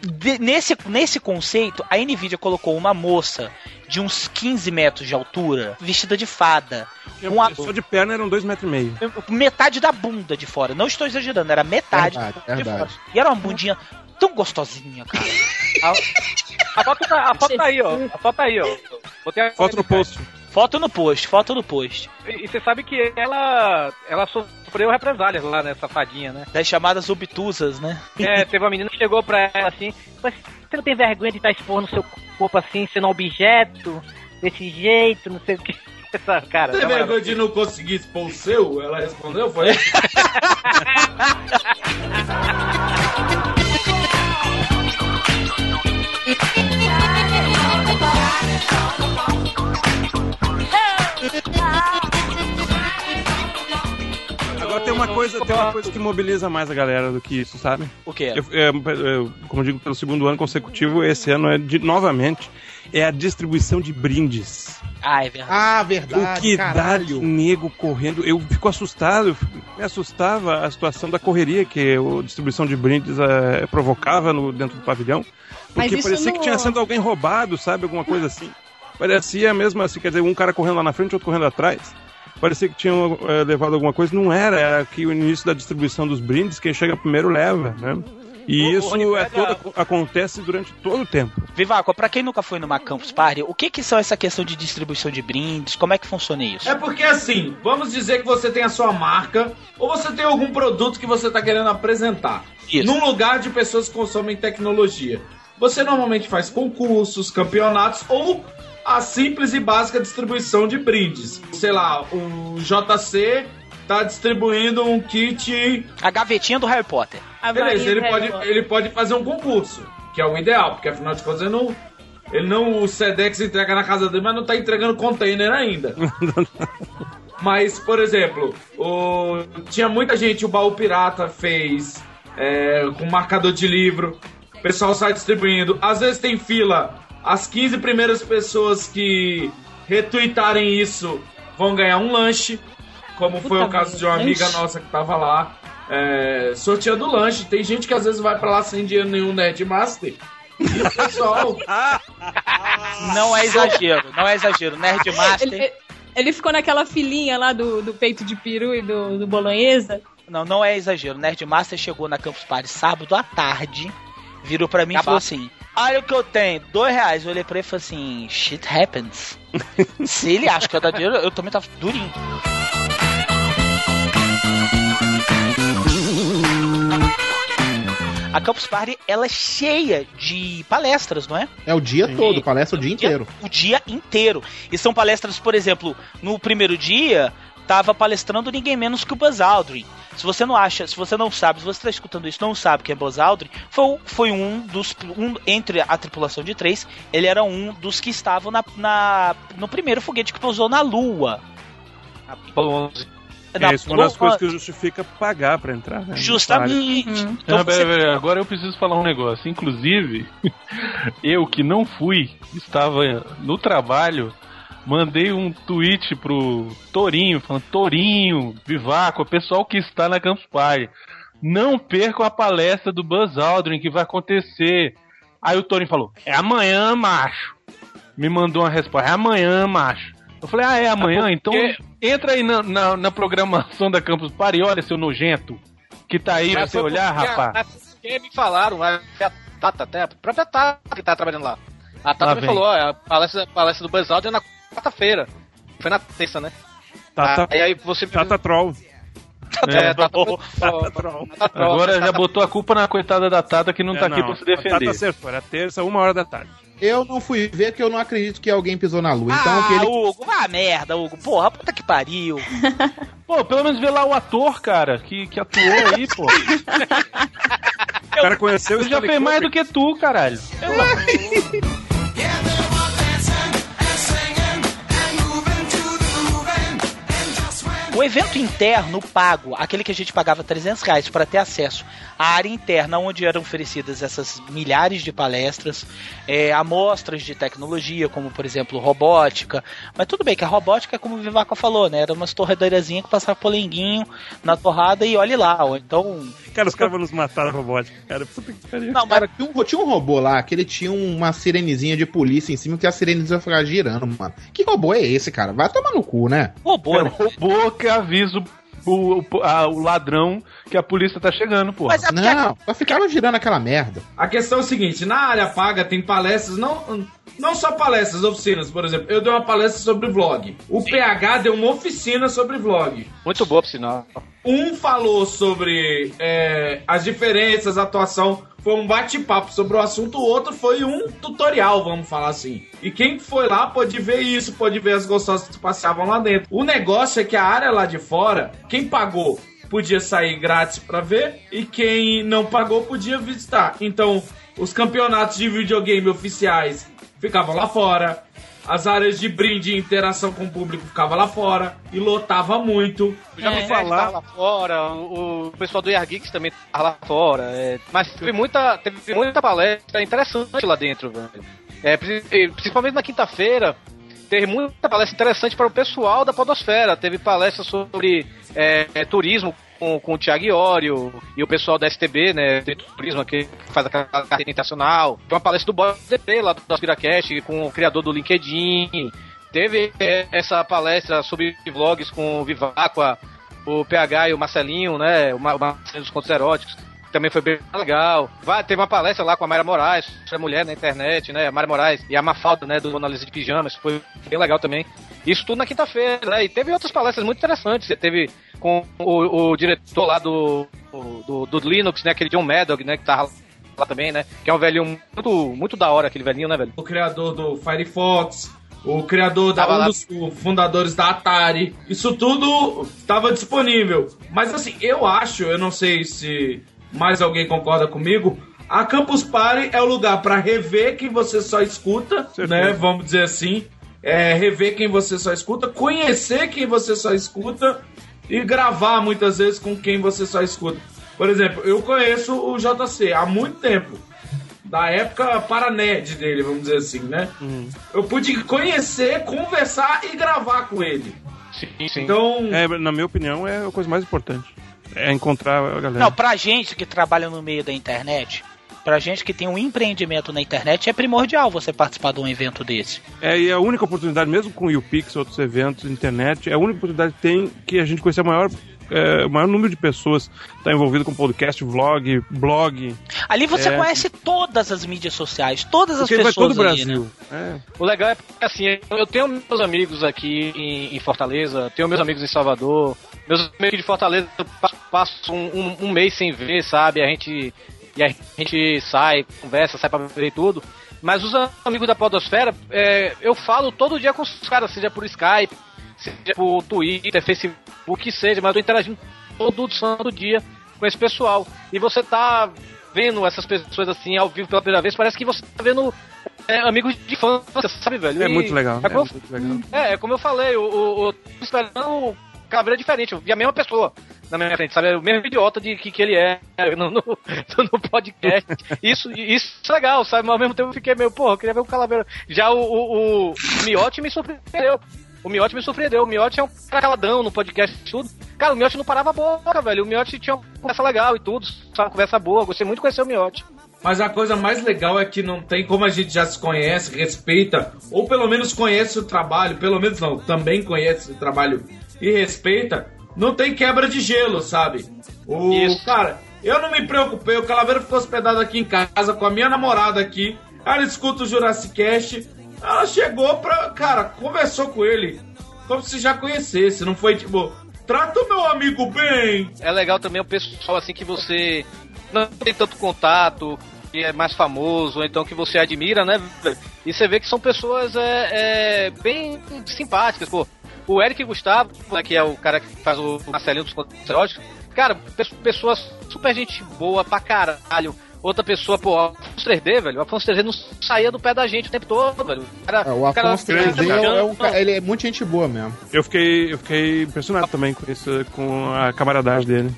De- nesse, nesse conceito, a Nvidia colocou uma moça de uns 15 metros de altura, vestida de fada, com a, Só de perna eram dois metros e meio. metade da bunda de fora. Não estou exagerando, era metade Verdade, de verdade. fora. E era uma bundinha tão gostosinha, cara. A foto tá, a foto tá aí, ó. A foto tá aí, ó. Botei a Foto no post. Foto no post, foto no post. E você sabe que ela. Ela sofreu represálias lá, né, safadinha, né? Das chamadas obtusas, né? É, teve uma menina que chegou pra ela assim, mas você não tem vergonha de estar expondo seu corpo assim, sendo um objeto, desse jeito, não sei o que. Essa cara. Você moral. vergonha de não conseguir expor o seu? Ela respondeu, foi? Agora tem uma coisa, tem uma coisa que mobiliza mais a galera do que isso, sabe? O que é? Eu, é, eu, como eu digo, pelo segundo ano consecutivo, esse ano é de, novamente, é a distribuição de brindes. Ah, é verdade. Ah, O verdade, que dá de caralho. nego correndo. Eu fico assustado, eu fico- me assustava a situação da correria que a distribuição de brindes eh, provocava no, dentro do pavilhão. Porque parecia no- que tinha sendo alguém roubado, sabe? Alguma coisa assim. Parecia mesmo assim, quer dizer, um cara correndo lá na frente, outro correndo atrás. Parecia que tinham eh, levado alguma coisa. Não era, era que o início da distribuição dos brindes, quem chega primeiro leva, né? E O- isso onde é pega- todo, acontece durante todo o tempo. Vivaco, pra quem nunca foi numa Campus Party, o que que são essa questão de distribuição de brindes? Como é que funciona isso? É porque assim, vamos dizer que você tem a sua marca ou você tem algum produto que você está querendo apresentar num lugar de pessoas que consomem tecnologia. Você normalmente faz concursos, campeonatos ou a simples e básica distribuição de brindes. Sei lá, o JC tá distribuindo um kit. A gavetinha do Harry Potter. Beleza, ele pode, Potter. ele pode fazer um concurso, que é o ideal, porque afinal de contas ele não. Ele não. O Sedex entrega na casa dele, mas não tá entregando container ainda. Mas, por exemplo, o... tinha muita gente, o Baú Pirata fez é, com marcador de livro. O pessoal sai distribuindo. Às vezes tem fila. As 15 primeiras pessoas que retweetarem isso vão ganhar um lanche. Como foi Puta o caso de uma amiga lanche? nossa que tava lá. É, sorteando lanche. Tem gente que às vezes vai pra lá sem dinheiro nenhum Nerdmaster. E o pessoal. Não é exagero, não é exagero. Nerdmaster. Ele, ele ficou naquela filinha lá do, do peito de peru e do, do bolonhesa. Não, não é exagero. Nerdmaster chegou na Campus Party sábado à tarde, virou pra mim e falou assim: Olha o que eu tenho, dois reais. Eu olhei pra ele e falei assim: Shit happens. Se ele acha que eu dar dinheiro, eu também tava durinho. A Campus Party ela é cheia de palestras, não é? É o dia todo, palestra o dia inteiro. O dia inteiro. E são palestras, por exemplo, no primeiro dia tava palestrando ninguém menos que o Buzz Aldrin. Se você não acha, se você não sabe, se você está escutando isso, não sabe quem é Buzz Aldrin, foi, foi um dos um, entre a tripulação de três, ele era um dos que estavam na, na- no primeiro foguete que pousou na Lua. É isso, uma das coisas que justifica pagar pra entrar. Né? Justamente. Não, pera, pera, agora eu preciso falar um negócio. Inclusive, eu que não fui, estava no trabalho, mandei um tweet pro Torinho, falando: Torinho, Vivaco, pessoal que está na Campus Party, não percam a palestra do Buzz Aldrin que vai acontecer. Aí o Torinho falou: É amanhã, macho. Me mandou uma resposta: É amanhã, macho. Eu falei: Ah, é amanhã? Então entra aí na, na, na programação da Campus Party e olha, seu nojento. Que tá aí, Mas você olhar, porque- rapaz. porque me falaram, mas Tata, até a própria Tata que tá trabalhando lá. A Tata me vem. falou, ó, a palestra, a palestra do Buzz Aldrin é na quarta-feira. Foi na terça, né? Tata, Ah, e aí você Tata Troll. É, Tata, Tata Troll. Tata Troll, Agora já botou a culpa na coitada da Tata que não tá É, aqui pra se A Tata defender. acertou, era terça, uma hora da tarde. Eu não fui ver que eu não acredito que alguém pisou na lua. Então, ah, que ele... Hugo, vá merda, Hugo. Porra, puta que pariu. Pô, pelo menos vê lá o ator, cara, que, que atuou aí, pô. O cara conheceu o Ele já fez mais do que tu, caralho. O evento interno pago, aquele que a gente pagava 300 reais para ter acesso à área interna, onde eram oferecidas essas milhares de palestras, é, amostras de tecnologia, como por exemplo robótica. Mas tudo bem que a robótica é como o Vivaco falou, né? Era umas torradeirazinhas que passava polenguinho na torrada e olhe lá. Então. Cara, os caras vão nos matar na robótica, cara. Puta que pariu. Não, mas Cara, tinha um, tinha um robô lá que ele tinha uma sirenezinha de polícia em cima que a sirenezinha ficava girando, mano. Que robô é esse, cara? Vai tomar no cu, né? robô, É o né? robô que avisa o, o, a- o ladrão que a polícia tá chegando, pô. Mas é porque Não, só ficava girando aquela merda. A questão é o seguinte, na área paga tem palestras, não, não só palestras, oficinas, por exemplo. Eu dei uma palestra sobre vlog. O PH deu uma oficina sobre vlog. Muito boa, por sinal. Um falou sobre é, as diferenças, a atuação. Foi um bate-papo sobre o assunto, o outro foi um tutorial, vamos falar assim. E quem foi lá pode ver isso, pode ver as gostosas que passeavam lá dentro. O negócio é que a área lá de fora, quem pagou podia sair grátis pra ver e quem não pagou podia visitar. Então, os campeonatos de videogame oficiais ficavam lá fora. As áreas de brinde e interação com o público ficavam lá fora e lotava muito. Eu já É. ouvi falar lá fora, o, pessoal do Geeks também tá lá fora. é, mas teve muita, teve muita palestra interessante lá dentro, velho. É, pri- principalmente na quinta-feira, teve muita palestra interessante para o pessoal da Podosfera. Teve palestra sobre é, é, turismo com, com o Thiago Iório e o pessoal da STB, né? Turismo aqui, que faz aquela carteira internacional. Teve uma palestra do DP lá do Aspiracast com o criador do LinkedIn. Teve é, essa palestra sobre vlogs com o Viváqua, o PH e o Marcelinho, né? O Ma- o Marcelinho dos Contos Eróticos. Também foi bem legal. Vai, teve uma palestra lá com a Mayra Moraes, a mulher na internet, né? A Mayra Moraes e a Mafalda, né? Do Analise de Pijamas. Foi bem legal também. Isso tudo na quinta-feira, né? E teve outras palestras muito interessantes. Teve com o, o diretor lá do, do, do Linux, né? Aquele John Maddox, né? Que tava lá também, né? Que é um velhinho muito, muito da hora, aquele velhinho, né, velho? o criador do Firefox, o criador da um dos fundadores da Atari. Isso tudo estava disponível. Mas assim, eu acho, eu não sei se mais alguém concorda comigo. A Campus Party é o lugar para rever quem você só escuta, Certeza. né? Vamos dizer assim. É, rever quem você só escuta, conhecer quem você só escuta e gravar muitas vezes com quem você só escuta. Por exemplo, eu conheço o JC há muito tempo. Da época paranerd dele, vamos dizer assim, né? Eu pude conhecer, conversar e gravar com ele. Sim, sim. Então, É, na minha opinião, é a coisa mais importante. É encontrar a galera. Não, pra gente que trabalha no meio da internet, pra gente que tem um empreendimento na internet, é primordial você participar de um evento desse. É, e a única oportunidade, mesmo com o UPix, outros eventos, internet, é a única oportunidade que tem que a gente conhecer o maior, é, o maior número de pessoas que está envolvido com podcast, vlog, blog. Ali você É. conhece todas as mídias sociais, todas as Porque vai pessoas todo o ali, né? Brasil. É. O legal é porque, assim, eu tenho meus amigos aqui em, em Fortaleza, tenho meus amigos em Salvador, meus amigos de Fortaleza eu pa- passo um, um- um mês sem ver, sabe? A gente, e a gente sai, conversa, sai pra ver tudo. Mas os amigos da Podosfera, é, eu falo todo dia com os caras, seja por Skype, seja por Twitter, Facebook, o que seja, mas eu tô interagindo todo santo dia com esse pessoal. E você tá vendo essas pessoas assim ao vivo pela primeira vez, parece que você tá vendo é, amigos de infância, sabe, velho? É E muito legal. É É como, muito legal. é, é como eu falei, o, o, o tô esperando caveira diferente, eu vi a mesma pessoa na minha frente, sabe? O mesmo idiota de que, que ele é no, no, no podcast. Isso, isso é legal, sabe? Mas ao mesmo tempo eu fiquei meio, porra, eu queria ver o Calaveira. Já o, o, o Miotti me surpreendeu. O Miotti me surpreendeu. O Miotti é um cara caladão no podcast e tudo. Cara, o Miotti não parava a boca, velho. O Miotti tinha uma conversa legal e tudo, sabe? Conversa boa. Gostei muito de conhecer o Miotti. Mas a coisa mais legal é que não tem como a gente já se conhece, respeita, ou pelo menos conhece o trabalho, pelo menos não, também conhece o trabalho e respeita, não tem quebra de gelo, sabe? O Isso. cara, Eu não me preocupei, o Calaveira ficou hospedado aqui em casa com a minha namorada aqui. Ela escuta o Jurassic Cast. Ela chegou pra. Cara, conversou com ele. Como se já conhecesse. Não foi tipo, trata o meu amigo bem. É legal também o pessoal assim que você não tem tanto contato, que é mais famoso, ou então que você admira, né? E você vê que são pessoas é, é, bem simpáticas, pô. O Eric Gustavo, né, que é o cara que faz o Marcelinho dos Contos Eróticos, cara, pe- pessoa super gente boa pra caralho. Outra pessoa, pô, o Afonso 3D, velho. O Afonso 3D não saía do pé da gente o tempo todo, velho. O, cara, É, o cara Afonso 3D é, é um ca- ele é muito gente boa mesmo. Eu fiquei, eu fiquei impressionado também com isso, com a camaradagem dele.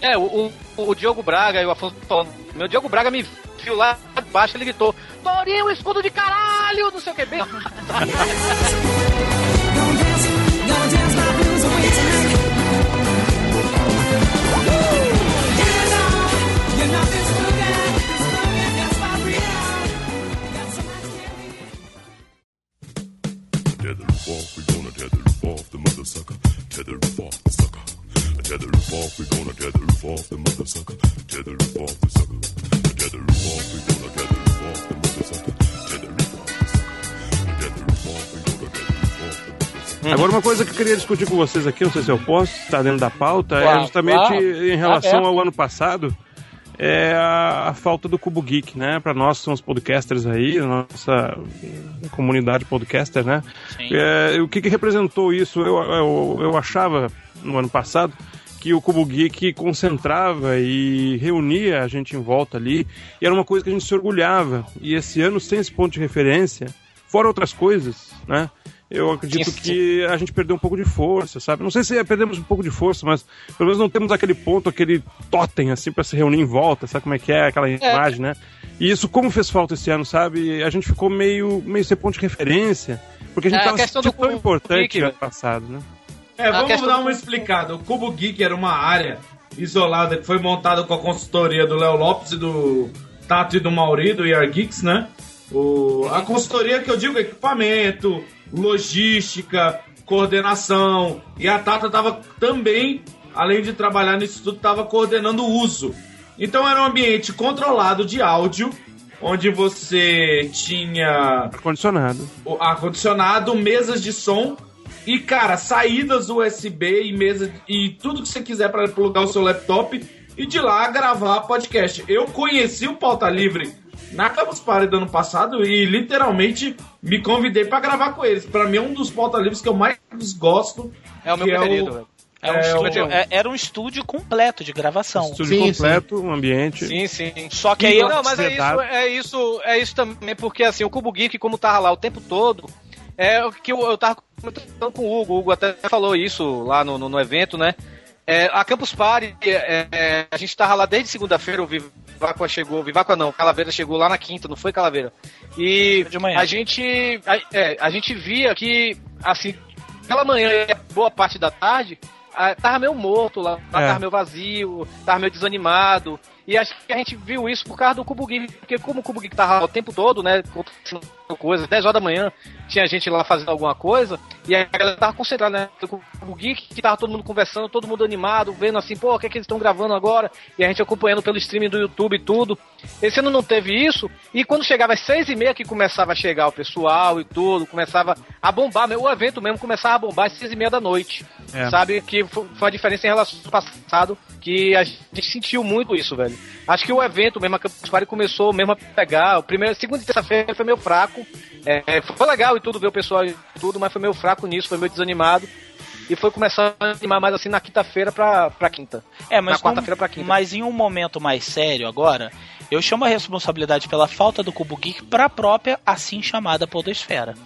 É, o, o, o Diogo Braga e o Afonso falando. Meu Diogo Braga me viu lá de baixo, ele gritou: Torinho, escudo de caralho! Não sei o que, bem. Agora, uma coisa que eu queria discutir com vocês aqui, não sei se eu posso, está dentro da pauta, Claro, é justamente claro. em relação Aberto. ao ano passado, é a, falta do Cubo Geek, né? Para nós somos podcasters aí, nossa comunidade podcaster, né? É, o que, que representou isso? Eu, eu, eu achava, no ano passado, que o Cubo Geek concentrava e reunia a gente em volta ali, e era uma coisa que a gente se orgulhava. E esse ano, sem esse ponto de referência, fora outras coisas, né? Eu acredito que a gente perdeu um pouco de força, sabe? Não sei se perdemos um pouco de força, mas pelo menos não temos aquele ponto, aquele totem, assim, pra se reunir em volta, sabe como é que é aquela imagem, né? E isso, como fez falta esse ano, sabe? A gente ficou meio, meio sem ponto de referência, porque a gente É, tava questão sentindo do tão Cubo importante Geek, ano né? passado, né? É, vamos dar uma explicada. O Cubo Geek era uma área isolada que foi montada com a consultoria do Léo Lopes e do Tato e do Mauri, do ER Geeks, né? O, a consultoria que eu digo é equipamento, logística, coordenação. E a Tata tava também, além de trabalhar nisso tudo, tava coordenando o uso. Então era um ambiente controlado de áudio, onde você tinha Ar-condicionado. ar-condicionado, mesas de som e, cara, saídas USB e mesa e tudo que você quiser para plugar o seu laptop e de lá gravar podcast. Eu conheci o Pauta Livre na Campus Party do ano passado e literalmente me convidei para gravar com eles. Para mim é um dos Pauta Livres que eu mais gosto. É o meu preferido, o- velho. É um É, estúdio- o- é- era um estúdio completo de gravação. Estúdio completo, um ambiente. Sim, sim. Só que aí eu- Não, mas é isso, é isso, é isso também, porque assim, o Cubo Geek, como tava lá o tempo todo, é o que eu, eu tava comentando com o Hugo, o Hugo até falou isso lá no, no, no evento, né? É, a Campus Party, é, é, a gente tava lá desde segunda-feira, o Viváqua chegou, Viváqua não, Calaveira chegou lá na quinta, não foi Calaveira? E a gente, a, é, a gente via que, assim, pela manhã e boa parte da tarde, ah, tava meio morto lá, É. tava meio vazio, tava meio desanimado. E acho que a gente viu isso por causa do Cubo Geek, porque como o Cubo Geek tava lá o tempo todo, né, coisa, 10 horas da manhã, tinha gente lá fazendo alguma coisa, e a galera tava concentrada, né, Cubo Geek, que tava todo mundo conversando, todo mundo animado, vendo assim, pô, o que é que eles estão gravando agora? E a gente acompanhando pelo streaming do YouTube e tudo. Esse ano não teve isso, e quando chegava às seis e meia que começava a chegar o pessoal e tudo, começava a bombar, o evento mesmo começava a bombar às seis e meia da noite. É. Sabe? Que foi foi uma diferença em relação ao passado, que a gente sentiu muito isso, velho. Acho que o evento mesmo, a Campus Party começou mesmo a pegar. O primeiro, segunda e terça-feira foi meio fraco. É, foi legal e tudo, ver o pessoal e tudo, mas foi meio fraco nisso, foi meio desanimado. E foi começar a animar mais assim na quinta-feira pra, pra quinta. É, mas, na quarta-feira pra quinta. mas em um momento mais sério agora, eu chamo a responsabilidade pela falta do Cubo Geek para a própria assim chamada Podosfera.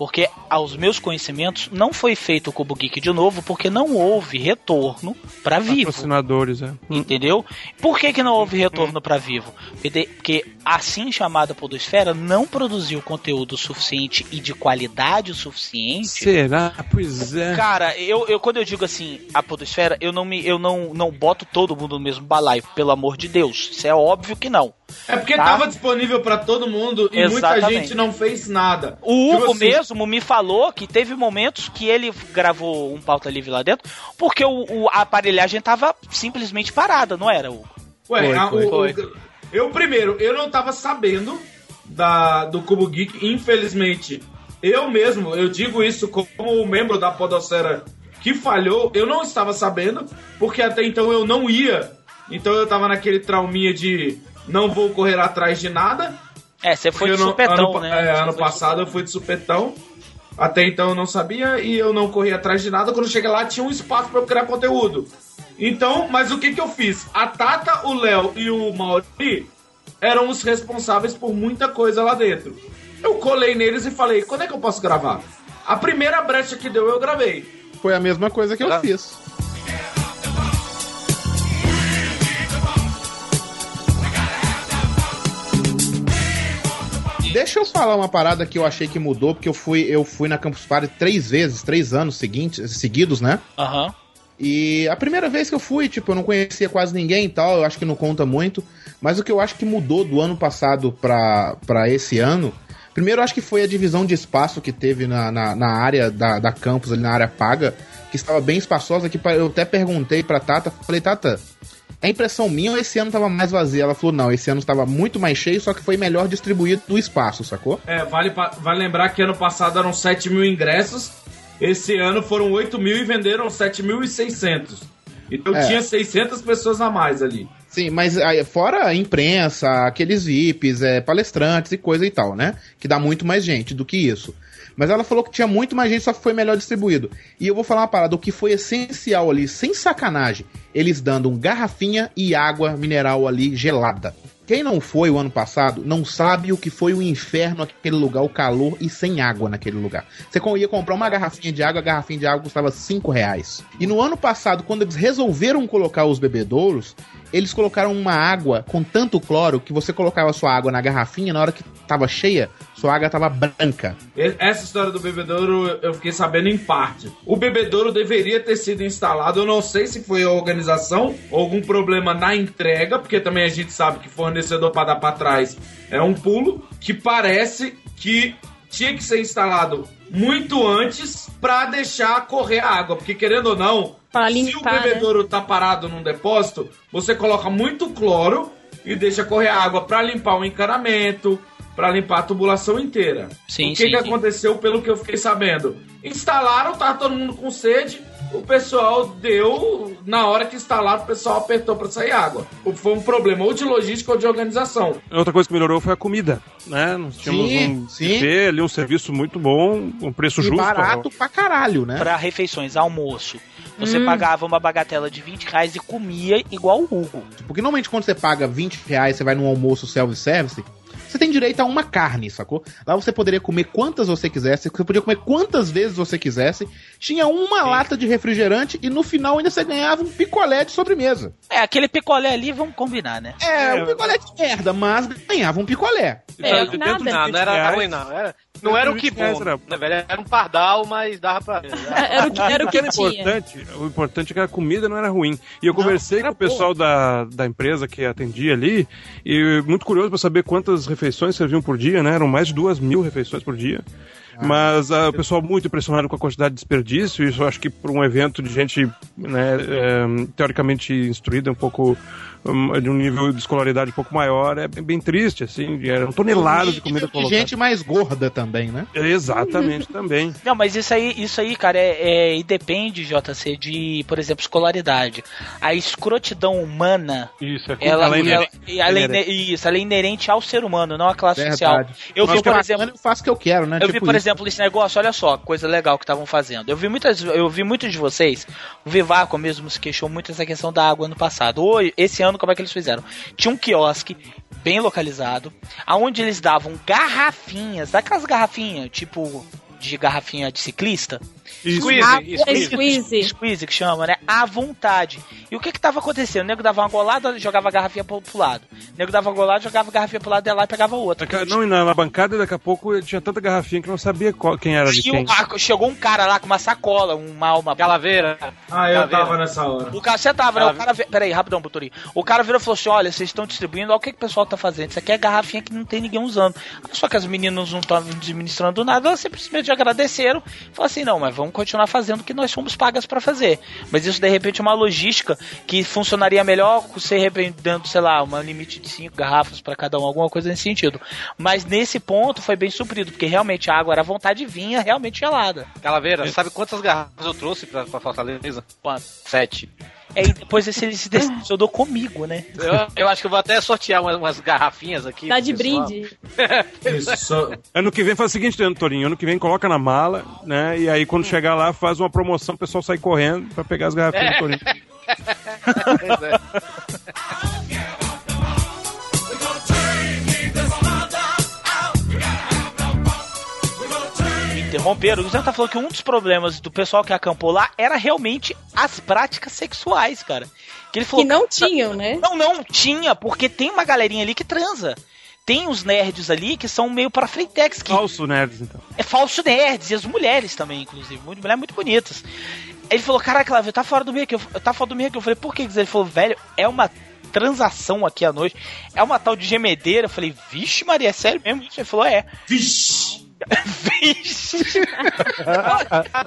Porque aos meus conhecimentos não foi feito o Cubo Geek de novo porque não houve retorno para Vivo. Patrocinadores, é. Entendeu? Por que, que não houve retorno para Vivo? Porque, assim chamada Podosfera não produziu conteúdo suficiente e de qualidade o suficiente Será? Pois é. Cara, eu, eu quando eu digo assim, a podosfera, eu não me eu não, não boto todo mundo no mesmo balaio, pelo amor de Deus. Isso é óbvio que não. É porque Tá? tava disponível pra todo mundo e muita Exatamente. gente não fez nada. O Tipo Hugo assim, mesmo me falou que teve momentos que ele gravou um pauta livre lá dentro, porque o, o- a aparelhagem tava simplesmente parada, não era, Hugo? Ué, Foi, a- foi. o- Foi. o- eu primeiro, eu não tava sabendo da, do Cubo Geek, infelizmente. Eu mesmo, eu digo isso como membro da Podocera que falhou, eu não estava sabendo, porque até então eu não ia. Então eu tava naquele trauminha de não vou correr atrás de nada. É, você foi Porque de supetão, ano, né? é, ano passado eu fui de supetão. Até então eu não sabia e eu não corri atrás de nada. Quando eu cheguei lá tinha um espaço para eu criar conteúdo. Então, mas o que que eu fiz? A Tata, o Léo e o Mauri eram os responsáveis por muita coisa lá dentro. Eu colei neles e falei: quando é que eu posso gravar? A primeira brecha que deu eu gravei. Foi a mesma coisa que eu Tá. fiz. Deixa eu falar uma parada que eu achei que mudou, porque eu fui, eu fui na Campus Party três vezes, três anos seguintes, seguidos, né? Aham. E a primeira vez que eu fui, tipo, eu não conhecia quase ninguém e tal, eu acho que não conta muito. Mas o que eu acho que mudou do ano passado pra, pra esse ano, primeiro eu acho que foi a divisão de espaço que teve na, na, na área da, da campus, ali na área paga, que estava bem espaçosa, que eu até perguntei pra Tata, falei, Tata, é impressão minha ou esse ano tava mais vazio? Ela falou, não, esse ano estava muito mais cheio, só que foi melhor distribuído o espaço, sacou? É, vale, vale lembrar que ano passado eram 7 mil ingressos, esse ano foram 8 mil e venderam 7.600. Então É. tinha 600 pessoas a mais ali. Sim, mas aí, fora a imprensa, aqueles VIPs, é, palestrantes e coisa e tal, né? Que dá muito mais gente do que isso. Mas ela falou que tinha muito mais gente, só que foi melhor distribuído. E eu vou falar uma parada, o que foi essencial ali, sem sacanagem, eles dando um garrafinha e água mineral ali gelada. Quem não foi o ano passado não sabe o que foi o inferno aquele lugar, o calor e sem água naquele lugar. Você ia comprar uma garrafinha de água, a garrafinha de água custava 5 reais. E no ano passado, quando eles resolveram colocar os bebedouros, eles colocaram uma água com tanto cloro que você colocava sua água na garrafinha, na hora que tava cheia, sua água tava branca. Essa história do bebedouro eu fiquei sabendo em parte. O bebedouro deveria ter sido instalado. Eu não sei se foi a organização ou algum problema na entrega, porque também a gente sabe que fornecedor para dar para trás é um pulo. Que parece que tinha que ser instalado muito antes para deixar correr a água, porque querendo ou não, Pra se o limpar, né? bebedouro tá parado num depósito, você coloca muito cloro e deixa correr a água para limpar o encanamento, para limpar a tubulação inteira. Sim, o que, sim, que sim. aconteceu pelo que eu fiquei sabendo? Instalaram, tava todo mundo com sede, o pessoal deu, na hora que instalaram, o pessoal apertou para sair água. Foi um problema ou de logística ou de organização. Outra coisa que melhorou foi a comida, né? Nós tínhamos Sim, um sim. buffet ali, um serviço muito bom, um preço E justo. barato pra caralho, né? Pra refeições, almoço. Você Hum. pagava uma bagatela de 20 reais e comia igual o Hugo. Porque normalmente quando você paga 20 reais, você vai num almoço self-service, você tem direito a uma carne, sacou? Lá você poderia comer quantas você quisesse, você podia comer quantas vezes você quisesse, tinha uma lata de refrigerante e no final ainda você ganhava um picolé de sobremesa. É, aquele picolé ali, vamos combinar, né? É, um picolé de merda, mas ganhava um picolé. É, Dentro nada. Não, não era 20 ruim, não. Era, não era o que 20 reais bom, era- né, velho? Era um pardal, mas dava pra. Era o que, era o que era tinha. importante, o importante é que a comida não era ruim. E eu conversei com o pessoal da, da empresa que atendia ali, e muito curioso para saber quantas refeições serviam por dia, né? Eram mais de duas mil refeições por dia. Mas ah, o pessoal muito impressionado com a quantidade de desperdício, isso eu acho que para um evento de gente né, eh, teoricamente instruída, um pouco de um nível de escolaridade um pouco maior, é bem, bem triste, assim, eram toneladas de comida E colocada. gente mais gorda também, né? Exatamente, também. Não, mas isso aí, isso aí, cara, é, é- e depende, JC, de, por exemplo, escolaridade. A escrotidão humana, Isso, é ela, ela é ela, inerente. ela é Inerente. ine- isso, ela é inerente ao ser humano, não à classe social. Verdade. Eu Nós vi, por tô exemplo, eu faço o que eu quero, né? Eu vi, Tipo por isso. exemplo, esse negócio, olha só, coisa legal que estavam fazendo. Eu vi muitas, eu vi muitos de vocês, o Vivaco mesmo se queixou muito dessa questão da água ano passado. Hoje, esse ano, como é que eles fizeram? Tinha um quiosque bem localizado, aonde eles davam garrafinhas, daquelas garrafinhas, tipo de garrafinha de ciclista, Squeeze, Ah, squeeze. squeeze. squeeze que chama, né? À vontade. E o que que tava acontecendo? O nego dava uma golada, jogava a garrafinha pro, pro lado. O nego dava uma golada, jogava a garrafinha pro lado dela e pegava outra. Não, e na, na bancada daqui a pouco tinha tanta garrafinha que eu não sabia qual- quem era de quem. ah, chegou um cara lá com uma sacola, uma, uma Calaveira. Ah, eu vendo? tava nessa hora. O cara, você tava, né? O cara, vi- peraí, rapidão, Buturi. O cara virou e falou assim: olha, vocês estão distribuindo, olha o que, que o pessoal tá fazendo. Isso aqui é garrafinha que não tem ninguém usando. Só que as meninas não estavam administrando nada, elas simplesmente agradeceram. Falaram assim: não, mas vamos continuar fazendo o que nós fomos pagas pra fazer. Mas isso de repente é uma logística que funcionaria melhor se de repente dando, sei lá, uma limite de cinco garrafas pra cada um, alguma coisa nesse sentido. Mas nesse ponto foi bem suprido, porque realmente a água era à vontade vinha realmente gelada. Calaveira, sabe quantas garrafas eu trouxe pra, pra Fortaleza? Quanto? Sete. É, E aí depois esse ele se decepcionou comigo, né? Eu, eu acho que eu vou até sortear umas, umas garrafinhas aqui. Tá de pessoal. brinde. Ano que vem faz o seguinte, Torinho. Ano que vem coloca na mala, né? E aí quando chegar lá faz uma promoção, o pessoal sai correndo pra pegar as garrafinhas do Torinho. Pois é. interromperam. O Zé tá falando que um dos problemas do pessoal que acampou lá era realmente as práticas sexuais, cara. Que ele falou Que não tinham, né? Não, não tinha, porque tem uma galerinha ali que transa. Tem os nerds ali que são meio para freitex, que Falso nerds, então. é falso nerds, e as mulheres também, inclusive, muito, mulheres muito bonitas. Ele falou, caraca, Lávio, tá fora do meio aqui. Eu, tá fora do meio aqui. Eu falei, por que? Ele falou, velho, é uma transação aqui à noite. É uma tal de gemedeira. Eu falei, vixe, Maria, é sério mesmo? isso? Ele falou, é. Vixe! Vixe!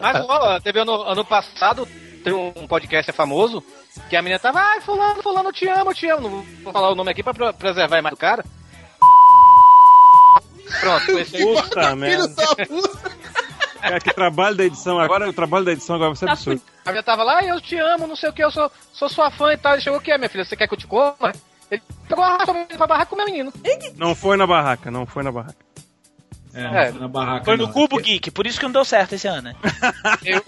Mas rola, teve ano, ano passado, tem um podcast famoso, que a menina tava, ai, fulano, fulano, eu te amo, eu te amo. Não vou falar o nome aqui pra pre- preservar a imagem do cara. Pronto, esse aí. Puta merda. Cara, que trabalho da edição. Agora o trabalho da edição agora vai ser absurdo. A menina tava lá, ai, eu te amo, não sei o que, eu sou, sou sua fã e tal. Ele chegou, o que é, minha filha? Você quer que eu te coma? Ele pegou a raça pra barraca com o meu menino. Não foi na barraca, não foi na barraca. É, na barraca. Foi no não. Cubo Geek, por isso que não deu certo esse ano, né? Tem,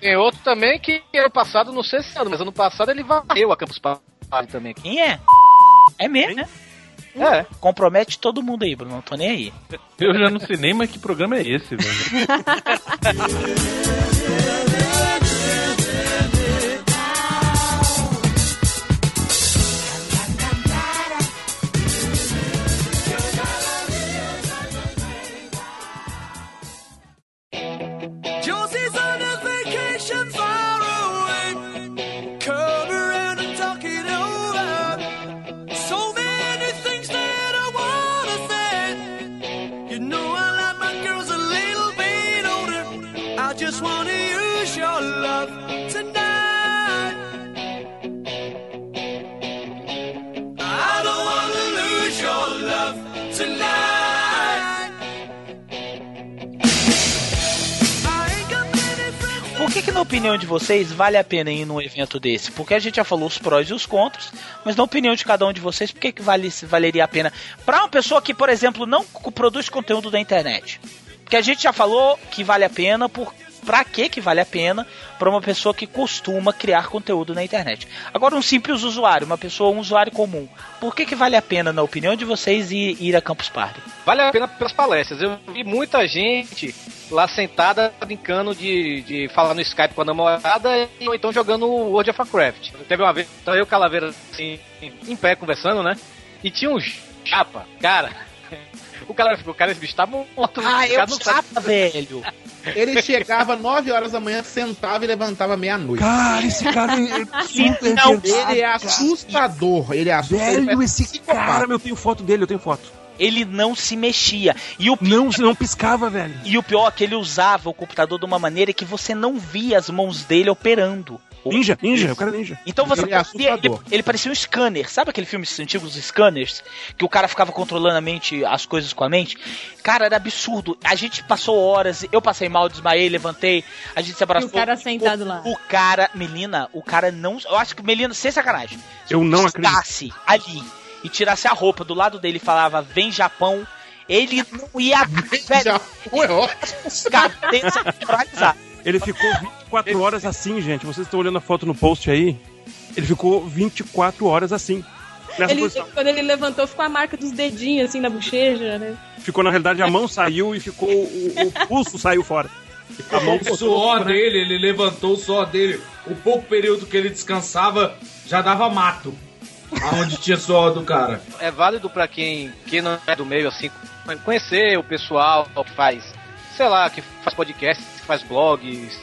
tem outro também que ano passado, não sei se ano, mas ano passado ele varreu a Campus Party também. Quem é? É mesmo, né? É. Compromete todo mundo aí, Bruno. Não tô nem aí. Eu já não sei nem mais que programa é esse, velho. Na opinião de vocês, vale a pena ir num evento desse? Porque a gente já falou os prós e os contras, mas na opinião de cada um de vocês, por que, que vale, valeria a pena? Pra uma pessoa que, por exemplo, não produz conteúdo da internet. Porque a gente já falou que vale a pena por. Pra que que vale a pena pra uma pessoa que costuma criar conteúdo na internet? Agora, um simples usuário, uma pessoa, um usuário comum, por que que vale a pena, na opinião de vocês, ir, ir a Campus Party? Vale a pena pelas palestras. Eu vi muita gente lá sentada brincando de, de falar no Skype com a namorada e, ou então jogando World of Warcraft. Teve uma vez, então eu e o Calaveira assim, em pé conversando, né? E tinha um chapa, cara. O cara ficou, cara, esse bicho tá morto. Ah, eu chapa, velho. Ele chegava 9 horas da manhã, sentava e levantava meia-noite. Cara, esse cara é super Não, ele é assustador. Ele é assustador. Velho, parece esse cara, eu tenho foto dele, eu tenho foto. Ele não se mexia. E o Não, não piscava, velho. E o pior é que ele usava o computador de uma maneira que você não via as mãos dele operando. Ninja, ninja, o cara é ninja. Então você Ele é ele, ele parecia um scanner. Sabe aquele filme antigo dos scanners? Que o cara ficava controlando a mente, as coisas com a mente? Cara, era absurdo. A gente passou horas, eu passei mal, desmaiei, levantei, a gente se E abraçou. o cara sentado lá. O cara, Melina, o cara não. Eu acho que Melina, sem sacanagem. Se Eu não pisasse ali e tirasse a roupa do lado dele e falava, vem Japão, ele não ia. velho, Japão é ótimo. cabeça neutralizada. Ele ficou 24 horas assim, gente. Vocês estão olhando a foto no post aí? Ele ficou 24 horas assim. Nessa Ele, posição. quando ele levantou, ficou a marca dos dedinhos assim na bochecha, né? Ficou, na realidade, a mão saiu e ficou. O, o pulso saiu fora. A mão O suor dele, ele levantou o suor dele. O pouco período que ele descansava já dava mato. Aonde tinha suor do cara. É válido pra quem, quem não é do meio, assim, conhecer o pessoal que faz, sei lá, que faz podcasts, que faz blogs,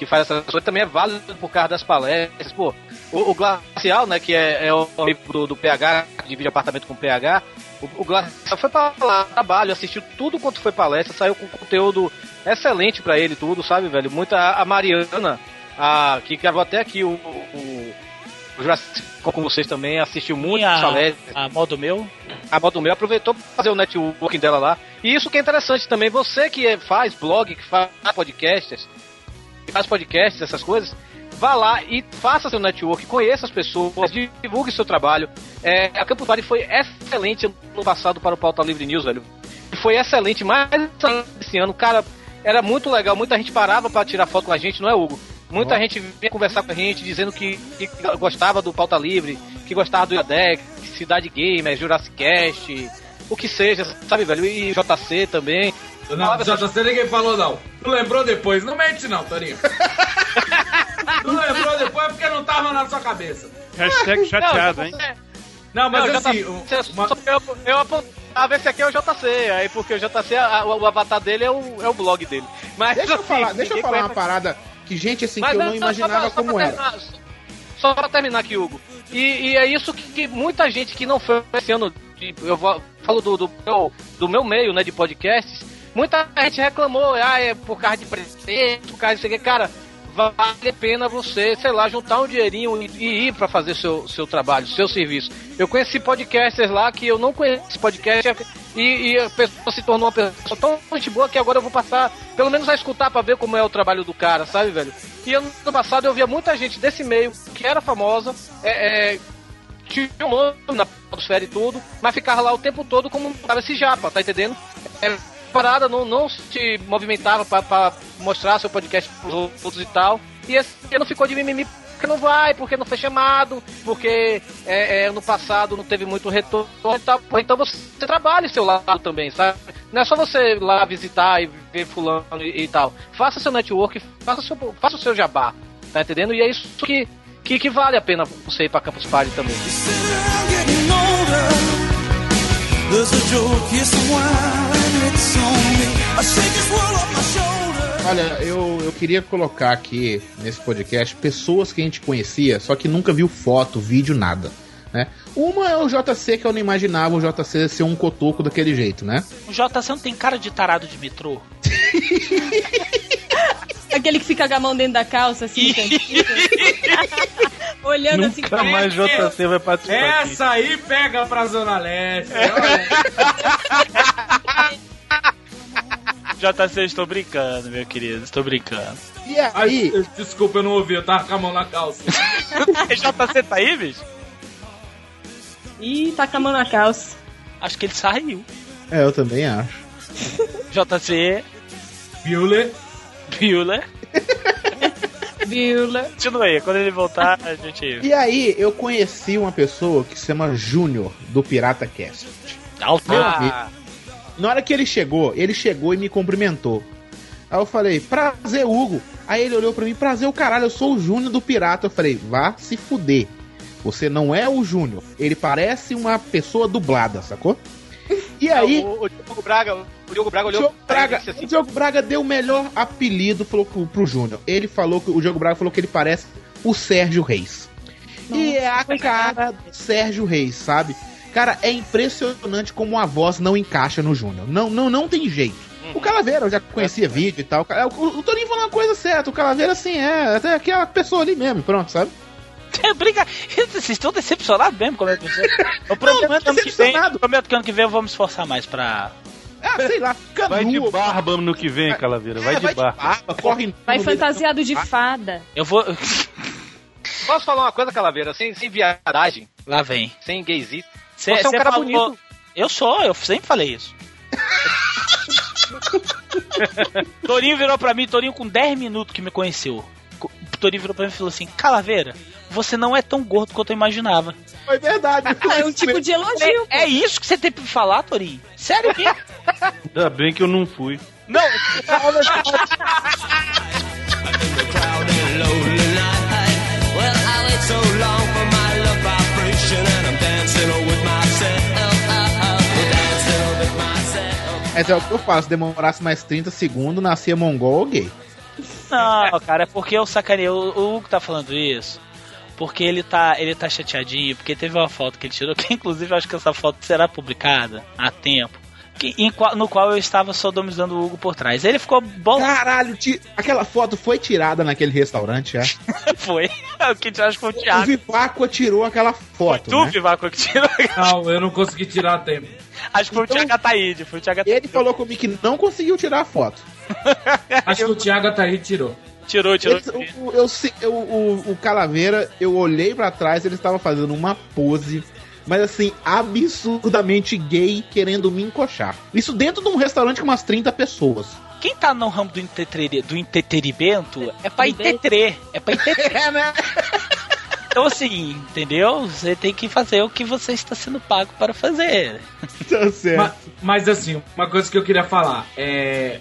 que faz essas coisas, também é válido por causa das palestras. Pô, o, o Glacial, né, que é, é o amigo do, do PH, que divide apartamento com o PH, o, o Glacial foi pra lá, trabalho, assistiu tudo quanto foi palestra, saiu com conteúdo excelente pra ele, tudo, sabe, velho? Muita. A Mariana, a, que gravou até aqui o. o com vocês também, assistiu muito a- palestras. a modo meu? A modo meu aproveitou pra fazer o networking dela lá. E isso que é interessante também, você que é- faz blog, que faz podcasts, que faz podcasts, essas coisas, vá lá e faça seu network, conheça as pessoas, divulgue seu trabalho. É, a Campus Party foi excelente no passado para o Pauta Livre News, velho. E Foi excelente, mas esse ano, cara, era muito legal. Muita gente parava para tirar foto com a gente, não é, Hugo? Muita gente vinha conversar com a gente dizendo que, que gostava do Pauta Livre, que gostava do IADEC, Cidade Gamer, Jurassic Cast, o que seja, sabe, velho? E JC também. Não, JC ninguém falou não. Não lembrou depois. Não mente não, Torinho. não lembrou depois porque não tava na sua cabeça. Hashtag chateado, hein? Não, mas Não, assim, JC, só que eu, eu apontava esse aqui é o JC, aí porque o JC, a- o, o avatar dele é o, é o blog dele. Mas, Deixa eu assim, falar, deixa eu falar uma parada que gente assim Mas que eu não só imaginava pra- só como era. só- Só pra terminar aqui, Hugo. E, e é isso que, que muita gente que não foi esse ano, de- eu vou- falo do, do, meu, do meu meio, né, de podcasts, muita gente reclamou, ah, é por causa de presente, por causa de sei cara, vale a pena você, sei lá, juntar um dinheirinho e, e ir pra fazer seu, seu trabalho, seu serviço. Eu conheci podcasters lá que eu não conheci podcast e, e a pessoa se tornou uma pessoa tão gente boa que agora eu vou passar, pelo menos a escutar pra ver como é o trabalho do cara, sabe, velho? E ano passado eu via muita gente desse meio que era famosa, é, é, tinha um nome na podosfera e tudo, mas ficava lá o tempo todo como um cara esse japa, tá entendendo? É, parada não, não se movimentava pra mostrar seu podcast pros outros e tal. E esse ano ficou de mimimi porque não vai, porque não foi chamado, porque é, é, no passado não teve muito retorno e tal. Então você trabalha seu lado também, sabe? Não é só você ir lá visitar e ver fulano e, e tal. Faça seu network, faça, seu, faça o seu jabá, tá entendendo? E é isso que, que, que vale a pena você ir pra Campus Party também. Olha, eu, eu queria colocar aqui nesse podcast pessoas que a gente conhecia, só que nunca viu foto, vídeo, nada. Né? Uma é o JC, que eu não imaginava o JC ser um cotoco daquele jeito, né? O JC não tem cara de tarado de metrô? Aquele que fica com a mão dentro da calça, assim, cantinho. olhando assim Nunca mais JC vai participar aqui. Essa aí pega pra Zona Leste. JC, estou brincando, meu querido, estou brincando. E aí? Ai, desculpa, eu não ouvi, eu tava com a mão na calça. JC tá aí, bicho? Ih, tá com a mão na calça. Acho que ele saiu. É, eu também acho. JC. Bueller. Bueller. Bueller. Continua aí, quando ele voltar, a gente. E aí, eu conheci uma pessoa que se chama Júnior, do Pirata Cast. Amigo. Na hora que ele chegou, ele chegou e me cumprimentou. Aí eu falei, prazer, Hugo. Aí ele olhou pra mim, prazer o caralho, eu sou o Júnior do Pirata. Eu falei, vá se fuder. Você não é o Júnior. Ele parece uma pessoa dublada, sacou? E aí, O, o Diogo Braga, o Diogo Braga olhou Diogo Braga, assim, o Diogo Braga deu o melhor apelido falou pro, pro Júnior. Ele falou que o Diogo Braga falou que ele parece o Sérgio Reis. e é a cara do Sérgio Reis, sabe? Cara, é impressionante como a voz não encaixa no Júnior. Não, não, não tem jeito. O Calaveira, eu já conhecia vídeo e tal. O, o Toninho falou uma coisa certa. O Calaveira, assim, é até aquela pessoa ali mesmo, pronto, sabe? Brinca... Vocês estão decepcionados mesmo como é que você... Eu prometo não é que ano que vem, prometo que ano que vem eu vou me esforçar mais pra... Ah, sei lá, fica Vai de barba no que vem, Calaveira. Vai É, de barba. barba, corre Vai da- fantasiado de fada. Eu vou... Posso falar uma coisa, Calaveira? Sem, sem viadagem, Lá vem. sem gaysito. Cê- Você é um cara falou- bonito. Eu sou, eu sempre falei isso. Torinho virou pra mim, Torinho com 10 minutos que me conheceu. Torinho virou pra mim e falou assim: Calaveira, você não é tão gordo quanto eu imaginava. Foi verdade. É um tipo de elogio. É, é isso que você tem pra falar, Torinho? Sério mesmo? Ainda bem que eu não fui. Não. Mas é o que eu faço, se demorasse mais 30 segundos, nascia mongol ou gay. Não, cara, é porque eu sacanei. O, o Hugo tá falando isso. Porque ele tá, ele tá chateadinho, porque teve uma foto que ele tirou, que inclusive eu acho que essa foto será publicada há tempo. Que, em qual- no qual eu estava sodomizando o Hugo por trás. Ele ficou bom. Caralho, ti- aquela foto foi tirada naquele restaurante, é? foi. O que eu acho que foi o O Thiago. Vivaco tirou aquela foto, Tu, né? Vivaco, que tirou. Não, eu não consegui tirar a tempo. Acho que foi o Thiago Ataíde. Foi o Thiago Ele falou comigo que não conseguiu tirar a foto. Acho que o Thiago Ataí tirou. Tirou, tirou. Esse- o, o- eu eu- o- o Calaveira, eu olhei pra trás, ele estava fazendo uma pose, mas assim, absurdamente gay, querendo me encoxar. Isso dentro de um restaurante com umas 30 pessoas. Quem tá no ramo do, entretre- do entretenimento é pra entreter. É pra entreter. É, né? Então, assim, entendeu? Você tem que fazer o que você está sendo pago para fazer. Tá certo. Ma- Mas, assim, uma coisa que eu queria falar é.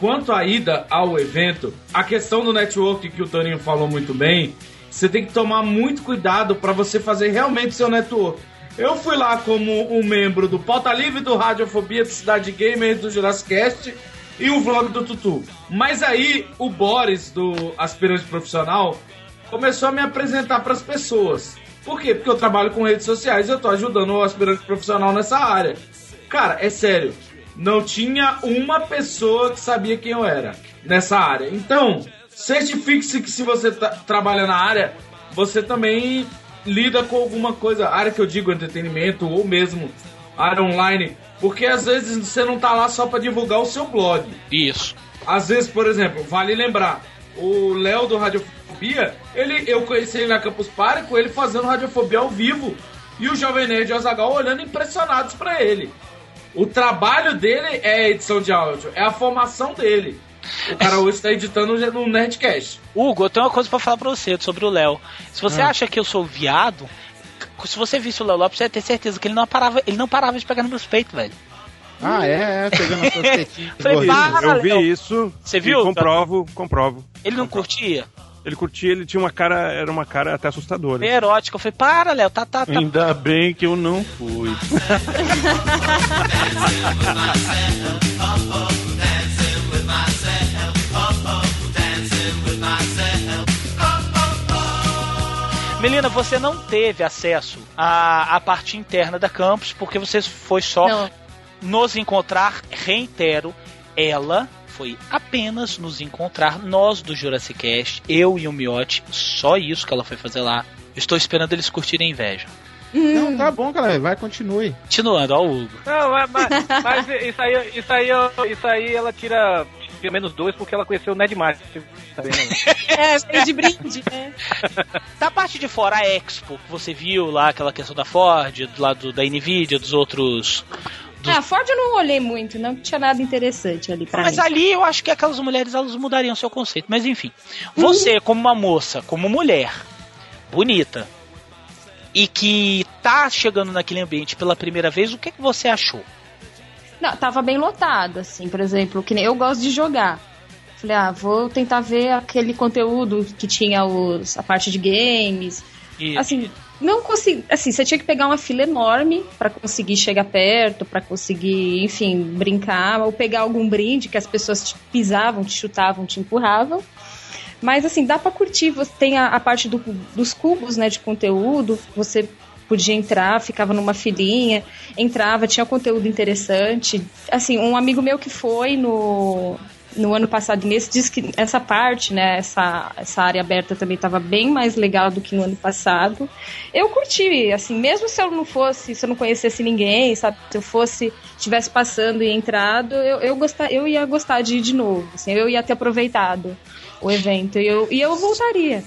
Quanto à ida ao evento, a questão do network que o Toninho falou muito bem, você tem que tomar muito cuidado para você fazer realmente seu network. Eu fui lá como um membro do Pauta Livre, do Radiofobia, do Cidade Gamer, do Jurassic Cast e o vlog do Tutu. Mas aí o Boris, do Aspirante Profissional, começou a me apresentar para as pessoas. Por quê? Porque eu trabalho com redes sociais e eu tô ajudando o aspirante profissional nessa área. Cara, é sério. Não tinha uma pessoa que sabia quem eu era nessa área. Então, certifique-se que se você tá- trabalha na área, você também lida com alguma coisa, área que eu digo entretenimento ou mesmo área online, porque às vezes você não tá lá só para divulgar o seu blog. Isso. Às vezes, por exemplo, vale lembrar, o Léo do Radiofobia, ele, eu conheci ele na Campus Party com ele fazendo Radiofobia ao vivo e o Jovem Nerd e o Azagal olhando impressionados pra ele. O trabalho dele é a edição de áudio, é a formação dele. O cara hoje tá editando no Nerdcast. Hugo, eu tenho uma coisa pra falar pra você sobre o Léo. Se você Ah. acha que eu sou viado, se você visse o Léo Lopes, você ia ter certeza que ele não parava, ele não parava de pegar nos meus peitos, velho. Ah, é, é, pegando as suas tetinhas. Para, Eu vi Léo. isso. Você viu? Comprovo, comprovo. Ele não curtia? Ele curtia, ele tinha uma cara, era uma cara até assustadora. Meio erótico. Eu falei, para, Léo, tá, tá, tá. Ainda bem que eu não fui. Melina, você não teve acesso à, à parte interna da campus porque você foi só Não. nos encontrar. Reitero, ela foi apenas nos encontrar, nós do Jurassic Cast, eu e o Miotti, só isso que ela foi fazer lá. Estou esperando eles curtirem a inveja. Não, tá bom, cara, vai, continue. Continuando, ó, o Hugo. Não, mas, mas- mas isso aí, isso aí, isso aí ela tira, tira menos dois porque ela conheceu o Ned. Tá vendo? É, veio de brinde, né? Da parte de fora, a Expo, que você viu lá, aquela questão da Ford, do lado da Nvidia, dos outros. Ah, Ford eu não olhei muito, não tinha nada interessante ali pra Mas mim. ali eu acho que aquelas mulheres elas mudariam seu conceito. Mas enfim, você, como uma moça, como mulher, bonita, e que tá chegando naquele ambiente pela primeira vez, o que, que você achou? Não, tava bem lotado, assim, por exemplo, que nem eu gosto de jogar. Falei, ah, vou tentar ver aquele conteúdo que tinha os, a parte de games. E- Assim, não consegui. Assim, você tinha que pegar uma fila enorme pra conseguir chegar perto, pra conseguir, enfim, brincar, ou pegar algum brinde que as pessoas te pisavam, te chutavam, te empurravam. Mas assim, dá pra curtir. Você tem a, a parte do- dos cubos, né, de conteúdo. Você podia entrar, ficava numa filinha, entrava, tinha conteúdo interessante. Assim, um amigo meu que foi no no ano passado nesse disse que essa parte, né, essa, essa área aberta também estava bem mais legal do que no ano passado. Eu curti, assim, mesmo se eu não fosse, se eu não conhecesse ninguém, sabe, se eu fosse, tivesse passando e entrado, eu, eu, gostar, eu ia gostar de ir de novo, assim, eu ia ter aproveitado o evento e eu, e eu voltaria.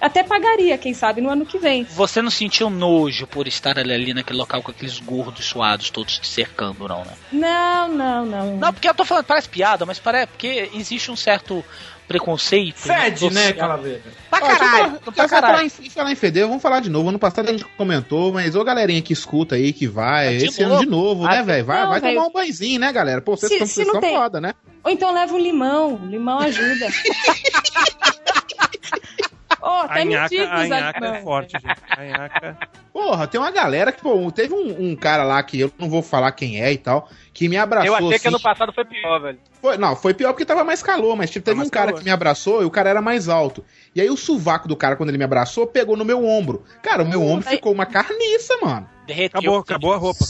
Até pagaria, quem sabe, no ano que vem. Você não sentiu nojo por estar ali, ali naquele local com aqueles gordos suados todos te cercando, não, né? Não, não, não. Não, porque eu tô falando, parece piada, mas parece porque existe um certo preconceito. Fede, né. Calaveira? Pra Ó, caralho, falar- pra falar em, falar em feder, vamos falar de novo. Ano passado a gente comentou, mas ô galerinha que escuta aí, que vai, De esse novo? ano de novo, Ah, né, velho? Vai, não, vai tomar um banhozinho, né, galera? Pô, vocês Se- estão se vocês estão tem- foda, né? Ou então leva um limão. Limão ajuda. Ô, até A nhaca, mendigos a ali, nhaca não. é forte, gente. A nhaca... Porra, tem uma galera que, pô, teve um, um cara lá que eu não vou falar quem é e tal, que me abraçou. Eu achei que assim, ano passado foi pior, velho. Foi- não, foi pior porque tava mais calor, mas tipo, teve mais um cara calor. que me abraçou e o cara era mais alto. E aí o sovaco do cara, quando ele me abraçou, pegou no meu ombro. Cara, o meu ombro aí- ficou uma carniça, mano. Derreteu. Acabou, acabou a roupa.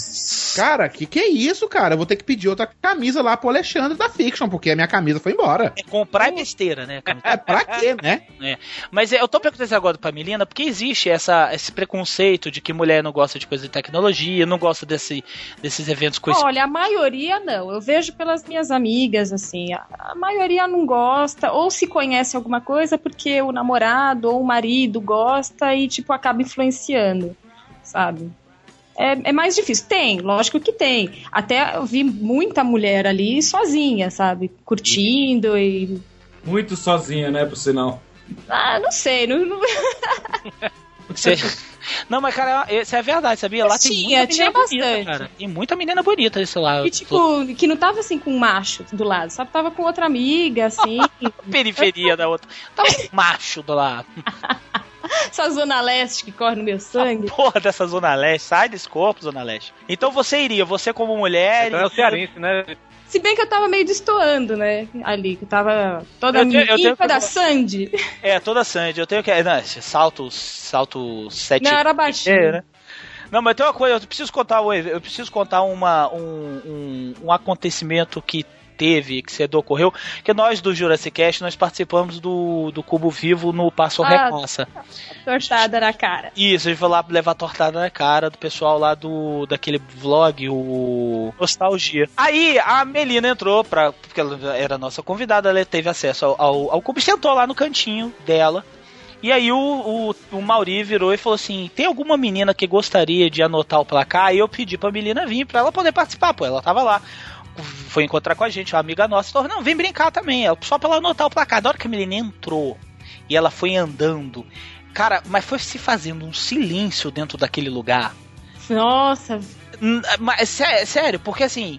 Cara, que que é isso, cara? Eu vou ter que pedir outra camisa lá pro Alexandre da Fiction, porque a minha camisa foi embora. É comprar é besteira, né? É pra quê, né? É. Mas é, eu tô perguntando isso agora pra Melina, porque existe essa, esse preconceito de que mulher não gosta de coisa de tecnologia, não gosta desse, desses eventos com esse Olha, a maioria não. Eu vejo pelas minhas amigas, assim, a, a maioria não gosta, ou se conhece alguma coisa porque o namorado ou o marido gosta e, tipo, acaba influenciando, sabe? É, é mais difícil. Tem, lógico que tem. Até eu vi muita mulher ali sozinha, sabe? Curtindo e. Muito sozinha, né, por sinal. Ah, não sei. Não, não- Você- Não, mas cara, isso é verdade, sabia? Lá tem Tinha, muita tinha menina bonita, bastante. cara. Tem muita menina bonita desse lado. E, tipo, que não tava assim com um macho do lado, sabe? Tava com outra amiga, assim. periferia da outra. Tá um macho do lado. essa zona leste que corre no meu sangue. Porra dessa Zona Leste, sai desse corpo, Zona Leste. Então você iria, você como mulher. Então é o cearense, né? Se bem que eu tava meio destoando, né? Ali, que eu tava toda Eu tenho- eu tenho limpa que- da Sandy. É, toda Sandy. Eu tenho que. Não, salto, salto 7. Não, era baixinho. É, né? Não, mas tem uma coisa, eu preciso contar, eu preciso contar uma, um, um, um acontecimento que teve, que cedo ocorreu, que nós do Jurassic Cast, nós participamos do, do Cubo Vivo no Passo Ah. Repassa. Tortada na cara. Isso, a gente foi lá levar tortada na cara do pessoal lá do daquele vlog, o Nostalgia. Aí a Melina entrou, pra, porque ela era nossa convidada, ela teve acesso ao, ao, ao cubo, sentou lá no cantinho dela. E aí o, o, o Mauri virou e falou assim: tem alguma menina que gostaria de anotar o placar? Aí eu pedi pra Melina vir pra ela poder participar, pô, ela tava lá. Foi encontrar com a gente, uma amiga nossa, falou: não, vem brincar também, só pra ela anotar o placar. Na hora que a Melina entrou e ela foi andando, cara, mas foi se fazendo um silêncio dentro daquele lugar. Nossa, Mas sé- sério, porque assim,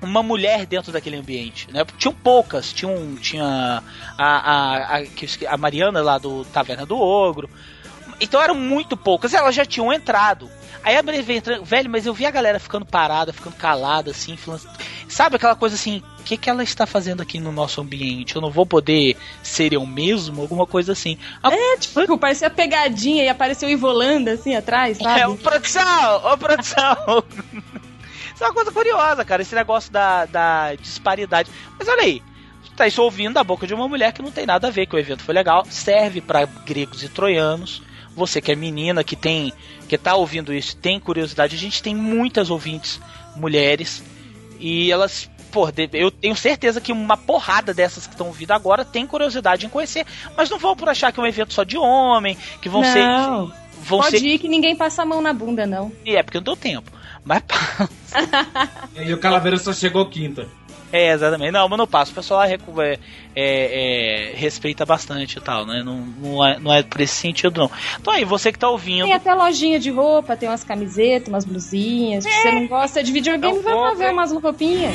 uma mulher dentro daquele ambiente, né? Tinham poucas, tinham, tinha a, a, a, a Mariana lá do Taverna do Ogro. Então eram muito poucas, elas já tinham entrado. Aí a veio entrando, velho, mas eu vi a galera ficando parada, ficando calada, assim, falando, sabe aquela coisa assim, o que, que ela está fazendo aqui no nosso ambiente? Eu não vou poder ser eu mesmo? Alguma coisa assim. É, tipo, parecia pegadinha e apareceu Ivolanda assim atrás, sabe? É, ô produção, ô produção. Isso é uma coisa curiosa, cara, esse negócio da, da disparidade. Mas olha aí, tá isso ouvindo da boca de uma mulher que não tem nada a ver, que o evento foi legal, serve pra gregos e troianos. Você que é menina, que tem, que tá ouvindo isso, tem curiosidade, a gente tem muitas ouvintes mulheres e elas, pô, de- eu tenho certeza que uma porrada dessas que estão ouvindo agora tem curiosidade em conhecer, mas não vão por achar que é um evento só de homem, que vão ser não. vão Pode ser ir que ninguém passa a mão na bunda, não. e é porque eu não dou tempo. Mas E o Calaveira só chegou quinta. É, exatamente. Não, mas não passa. O pessoal lá é, é, é, respeita bastante e tal, né? Não, não, é, não é por esse sentido, não. Então aí, você que tá ouvindo. Tem até lojinha de roupa, tem umas camisetas, umas blusinhas. Se você não gosta de videogame, Então vai lá compra, ver umas roupinhas.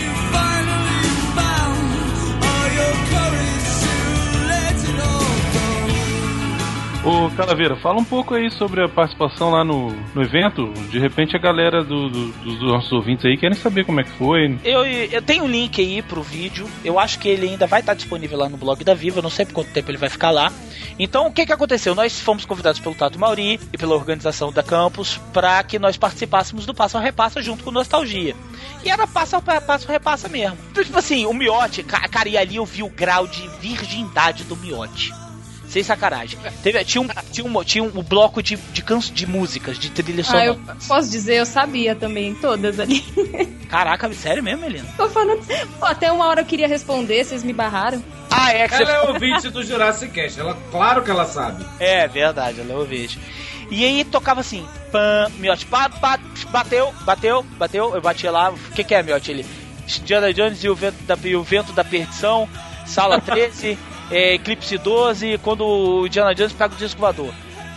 Ô Calaveira, fala um pouco aí sobre a participação lá no, no evento. De repente a galera do- do- dos nossos ouvintes aí querem saber como é que foi. Eu, eu tenho um link aí pro vídeo. Eu acho que ele ainda vai estar disponível lá no blog da Viva. Eu não sei por quanto tempo ele vai ficar lá. Então, o que que aconteceu? Nós fomos convidados pelo Tato Mauri e pela organização da Campus para que nós participássemos do Passo a Repassa junto com Nostalgia. E era Passo a Passo Repassa mesmo. Então, tipo assim, o Miote, ca- cara, e ali eu vi o grau de virgindade do Miote. Sem sacanagem. Teve, tinha, um, tinha, um, tinha um bloco de, de, canso, de músicas, de trilha Ah, eu sonora. posso dizer, eu sabia também, todas ali. Caraca, sério mesmo, Melina? Tô falando. Pô, até uma hora eu queria responder, vocês me barraram. Ah, é que Ela você... é ouvinte do Jurassic Cast. Ela, claro que ela sabe. É verdade, ela é ouvinte. E aí tocava assim, pam, miote, ba, ba, bateu, bateu, bateu, eu batia lá, o que que é, miote? Ele, Indiana Jones e o vento da, e o vento da perdição, sala 13, é, Eclipse 12, quando o Indiana Jones pega o disco voador.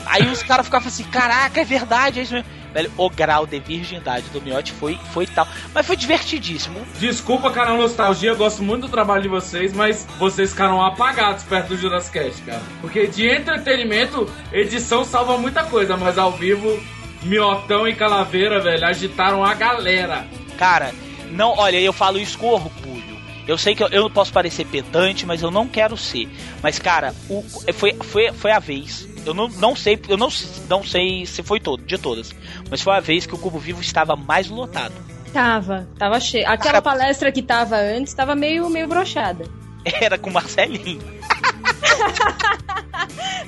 Aí os caras ficavam assim, caraca, é verdade, é isso mesmo. velho, o grau de virgindade do Miotti foi, foi tal. Mas foi divertidíssimo. Desculpa, canal Nostalgia, eu gosto muito do trabalho de vocês, mas vocês ficaram apagados perto do Jurassic Cast, cara. Porque de entretenimento, edição salva muita coisa, mas ao vivo, Miotão e Calaveira, velho, agitaram a galera. Cara, não, olha, eu falo isso com orgulho. Eu sei que eu, eu não posso parecer pedante, mas eu não quero ser. Mas, cara, o, foi, foi, foi a vez. Eu não, não sei, eu não, não sei se foi todo, de todas. Mas foi a vez que o Cubo Vivo estava mais lotado. Tava, tava cheio. Aquela palestra que tava antes tava meio, meio brochada. Era com o Marcelinho.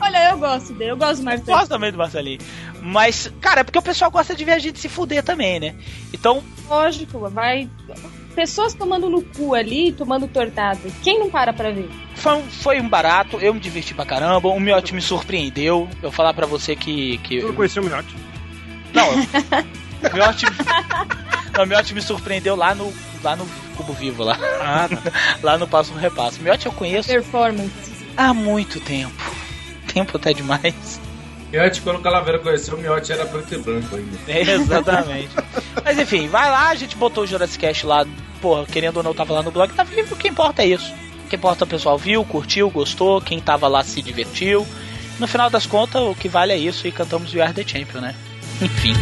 Olha, eu gosto dele, eu gosto do Marcelinho. Gosto também do Marcelinho. Mas, cara, é porque o pessoal gosta de ver a gente se fuder também, né? Então. Lógico, vai. Pessoas tomando no cu ali, tomando tortada. Quem não para pra ver? Foi um, foi um barato, eu me diverti pra caramba, o Miotti me surpreendeu. Eu vou falar pra você que. que Eu não conhecia o Miotti. Não, o Miotti. Não, o Miotti me surpreendeu lá no, lá no Cubo Vivo, lá. Ah, lá no Passo Repasso. O Miotti eu conheço Performance. há muito tempo. Tempo até demais. Miotti, quando o Calaveira conheceu, o Miotti era preto e branco ainda. Exatamente. Mas enfim, vai lá, a gente botou o Jurassic Cast lá, porra, querendo ou não, tava lá no blog, tá vivo, o que importa é isso. O que importa é o pessoal viu, curtiu, gostou, quem tava lá se divertiu. No final das contas, o que vale é isso e cantamos We Are The Champion, né? Enfim.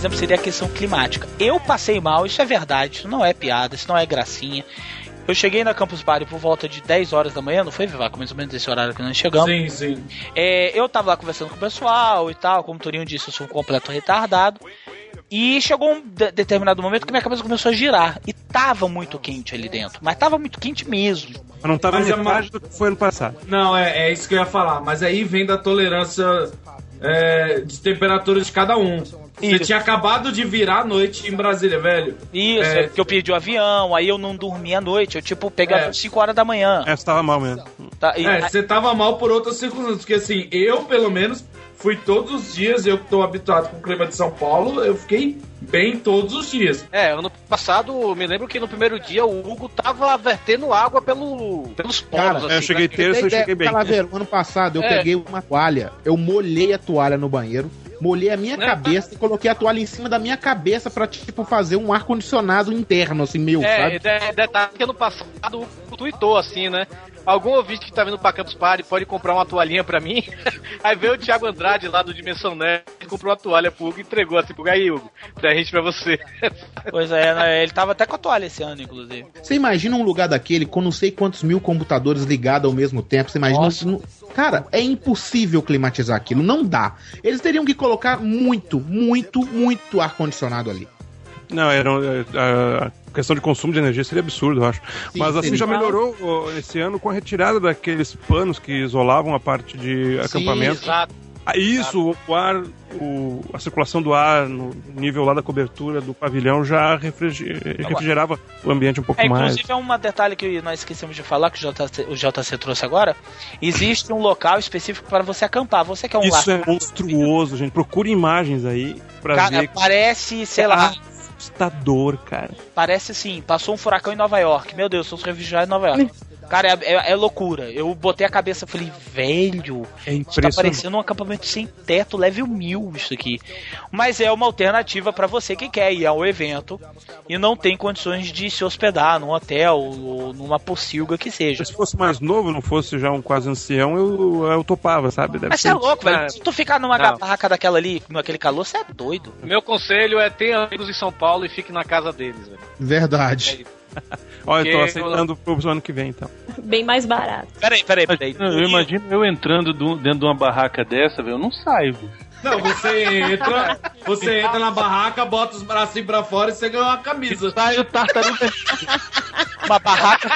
Exemplo, seria a questão climática. Eu passei mal, isso é verdade, isso não é piada, isso não é gracinha. Eu cheguei na Campus Party por volta de 10 horas da manhã, não foi, Vivaco? Mais ou menos esse horário que nós chegamos. Sim, sim. É, eu tava lá conversando com o pessoal e tal, como o Torinho disse, eu sou um completo retardado. E chegou um de- determinado momento que minha cabeça começou a girar. E tava muito quente ali dentro. Mas tava muito quente mesmo. Mas não tava Mas é do que foi ano passado. Não, é, é isso que eu ia falar. Mas aí vem da tolerância é, de temperatura de cada um. Você tinha acabado de virar a noite em Brasília, velho. Isso, É. que eu perdi o avião, aí eu não dormi à noite. Eu, tipo, peguei É. às 5 horas da manhã. Essa tava mal mesmo. Tá, e- É, você tava mal por outras circunstâncias. Porque assim, eu, pelo menos, fui todos os dias, eu que tô habituado com o clima de São Paulo, eu fiquei bem todos os dias. É, ano passado, me lembro que no primeiro dia o Hugo tava vertendo água pelo, pelos poros. Cara, assim, eu cheguei né? terça, eu cheguei bem. Calaveiro, ano passado eu É. peguei uma toalha, eu molhei a toalha no banheiro, molhei a minha Né? cabeça e coloquei a toalha em cima da minha cabeça pra, tipo, fazer um ar-condicionado interno, assim, meu, É, sabe? de, detalhe que ano passado o Hugo tweetou assim, né? Algum ouvinte que tá vindo pra Campus Party pode comprar uma toalhinha pra mim? Aí veio o Thiago Andrade lá do Dimensão Nerd, comprou uma toalha pro Hugo e entregou assim pro aí, Hugo, presente pra você. Pois é, né, ele tava até com a toalha esse ano, inclusive. Você imagina um lugar daquele com não sei quantos mil computadores ligados ao mesmo tempo? Você imagina. Nossa. Cara, é impossível climatizar aquilo, não dá. Eles teriam que colocar muito, muito, muito ar-condicionado ali. Não, era é, a questão de consumo de energia seria absurdo, eu acho. Mas assim já melhorou ó, esse ano com a retirada daqueles panos que isolavam a parte de acampamento. Exato. Ah, isso, o ar, o- a circulação do ar no nível lá da cobertura do pavilhão já refrigi- refrigerava o ambiente um pouco É, mais. inclusive é um detalhe que nós esquecemos de falar, que o JC, o JC trouxe agora. Existe um local específico para você acampar. Você quer um Isso lar- é monstruoso, gente. Procure imagens aí pra Cara, ver. parece, sei É lá, Assustador, cara. parece assim, passou um furacão em Nova York. Meu Deus, são os refugiados em Nova York. Cara, é, é- é loucura. Eu botei a cabeça e falei, velho, É isso tá parecendo um acampamento sem teto, level 1000 isso aqui. Mas é uma alternativa pra você que quer ir ao evento e não tem condições de se hospedar num hotel ou numa pocilga que seja. Se fosse mais novo, não fosse já um quase ancião, eu, eu topava, sabe? Deve Mas você é louco, velho. Se tu ficar numa Não. barraca daquela ali, naquele calor, você é doido. Meu conselho é ter amigos em São Paulo e fique na casa deles, velho. Verdade. Olha, eu tô aceitando pro ano que vem, então. Bem mais barato. Peraí, peraí, peraí. Eu imagino eu entrando do- dentro de uma barraca dessa, velho. Eu não saio, bicho. Não, você entra, você entra na barraca, bota os bracinhos pra fora e você ganha uma camisa. Sai o tartaruga. Uma barraca.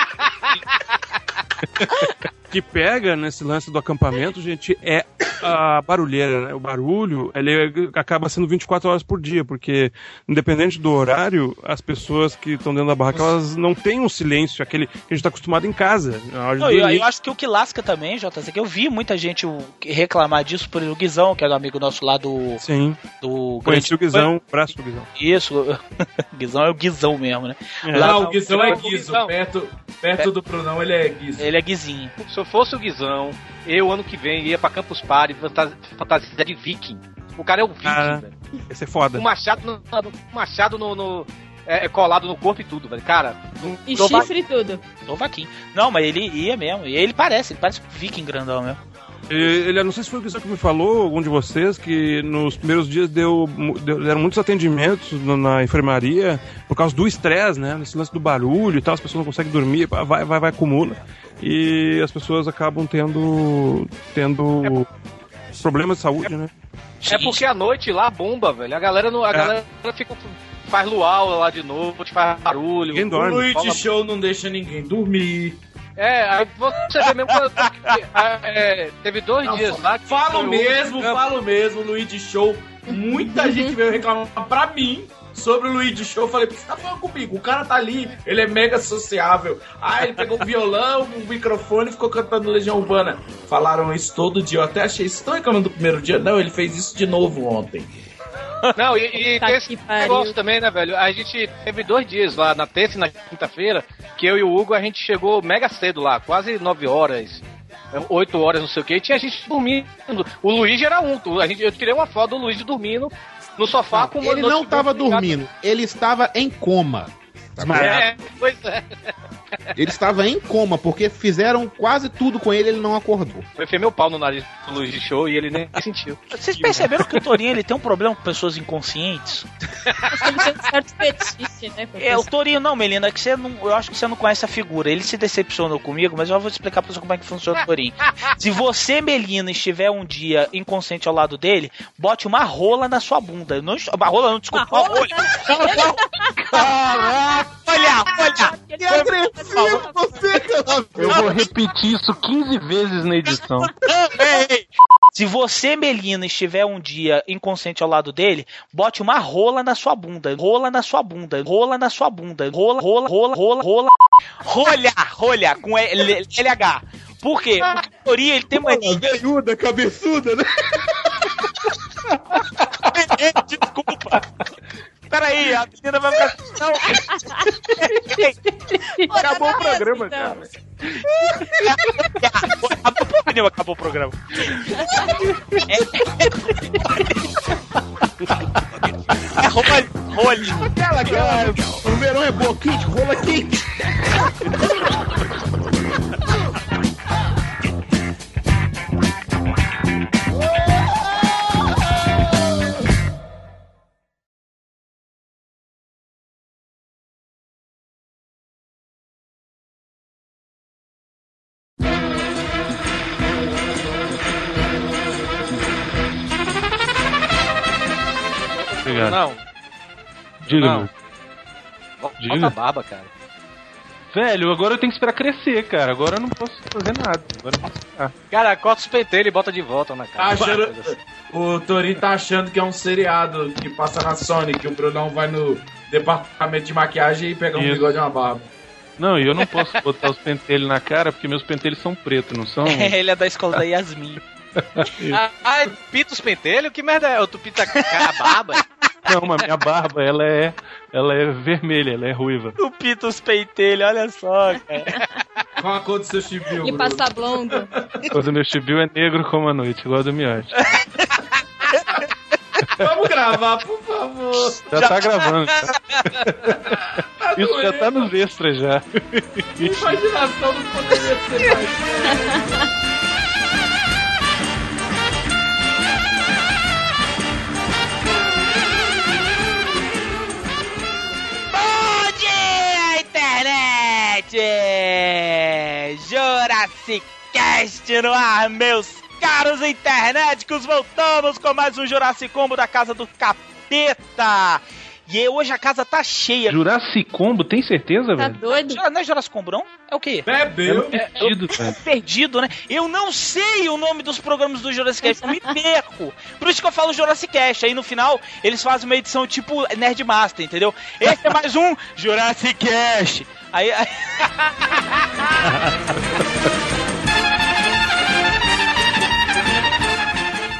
que pega nesse lance do acampamento, gente, é a barulheira, né? O barulho, ele acaba sendo 24 horas por dia, porque independente do horário, as pessoas que estão dentro da barraca, elas não têm um silêncio, aquele que a gente tá acostumado em casa. Não, eu, eu acho que o que lasca também, JC, que eu vi muita gente reclamar disso por o Guizão, que é um amigo nosso lá do. Sim. Do Conheci o Guizão, braço do Guizão. Isso, Guizão é o Guizão mesmo, né? Não, o Guizão é Guizo. Guizão. Perto, perto do Brunão, ele é Guizo. Ele é Guizinho. Se eu fosse o Guizão, eu ano que vem ia pra Campus Party fantasia, fantasia de viking. O cara é um viking, Ah, velho. Ia ser foda. O machado no, o machado no, no- é, é colado no corpo e tudo, velho. Cara, não- E chifre e tudo. Do vaquinho. Não, mas ele ia mesmo. E ele parece, ele parece um viking grandão mesmo. Ele, não sei se foi o Guizão que me falou, algum de vocês, que nos primeiros dias deu, deu- deram muitos atendimentos no- na enfermaria por causa do estresse, né? Nesse lance do barulho e tal, as pessoas não conseguem dormir, vai, vai, vai, acumula. E as pessoas acabam tendo, tendo problemas de saúde, né? É porque a noite lá bomba, velho. A galera não, a É. galera fica faz luau lá de noite, faz barulho. Ninguém O dorme. Luigi Fala- Show não deixa ninguém dormir. É, aí você vê mesmo quando ah, é, teve dois Não, dias lá que Falo o- mesmo, falo mesmo, Luigi Show. Muita gente veio reclamar pra mim sobre o Luigi Show. Eu falei, por que você tá falando comigo? O cara tá ali, ele é mega sociável. Ah, ele pegou um violão, um microfone e ficou cantando Legião Urbana. Falaram isso todo dia. Eu até achei isso tão reclamando do primeiro dia. Não, ele fez isso de novo ontem. Não, e, e Tá esse pariu. negócio também, né, velho? A gente teve dois dias lá, na terça e na quinta-feira, que eu e o Hugo, a gente chegou mega cedo lá, quase nove horas, oito horas, não sei o que, e tinha gente dormindo. O Luigi era um, tu- a gente, eu tirei uma foto do Luigi dormindo no sofá com uma Ele não estava dormindo, ele estava em coma. É, pois é. Ele estava em coma, porque fizeram quase tudo com ele ele não acordou. Eu enfiei meu pau no nariz do Luigi Show e ele nem sentiu. Vocês perceberam que o Torinho ele tem um problema com pessoas inconscientes? Acho que ele tem um certo fetiche, né? É, o Torinho não, Melina, que você não, eu acho que você não conhece a figura. Ele se decepcionou comigo, mas eu vou te explicar pra você como é que funciona o Torinho. Se você, Melina, estiver um dia inconsciente ao lado dele, bote uma rola na sua bunda. Não, uma rola não, desculpa, uma, rola? rolha. Caraca, olha, olha. Que agressivo você, cara! Eu vou repetir isso 15 vezes na edição. Ei! Se você, Melina, estiver um dia inconsciente ao lado dele, bote uma rola na sua bunda. Rola na sua bunda. Rola na sua bunda. Rola, rola, rola, rola, rola. Rolha, rolha, com LH. Por quê? Porque o Torinho, ele tem mania. Veiuda, cabeçuda, né? Desculpa. Peraí, a menina vai ficar. Não. Acabou o programa, cara. Acabou, acabou o programa. É, é rolha, rolha. Aquela, aquela. O verão é boa, quente, rola quente. Diga, Não. volta Diga. a barba, cara. Velho, agora eu tenho que esperar crescer, cara. Agora eu não posso fazer nada. Agora eu posso esperar. Cara, corta os pentelhos e bota de volta na Tá cara. achando, o Torinho tá achando que é um seriado que passa na Sony, que o Brunão vai no departamento de maquiagem e pega um Isso. bigode e uma barba. Não, e eu não posso botar os pentelhos na cara porque meus pentelhos são pretos, não são? Ele é da escola da Yasmin. Ah, ah, pita os pentelhos? Que merda é? Tu pita a barba? Não, mas minha barba, ela é, ela é vermelha, ela é ruiva. O Pito os pentelhos, olha só, cara. Qual a cor do seu chibio, Bruno? passa blondo. Quando meu chibio é negro como a noite, igual a do miote. Vamos gravar, por favor. Já, tá gravando. já. Tá Isso já tá nos extras já. Imaginação não poderia ser mais. Internet! Jurassic Cast no ar, meus caros internéticos! Voltamos com mais um Jurassic Combo da Casa do Capeta! E hoje a casa tá cheia. Jurassic Combo, tem certeza, Tá velho? doido? Não é Jurassic Combo, não? É o quê? Bebeu. É perdido, É perdido, né? Eu não sei o nome dos programas do Jurassic Cast, eu me perco. Por isso que eu falo Jurassic Cast. Aí no final eles fazem uma edição tipo Nerd Master, entendeu? Esse é mais um Jurassic Cast. Aí, aí...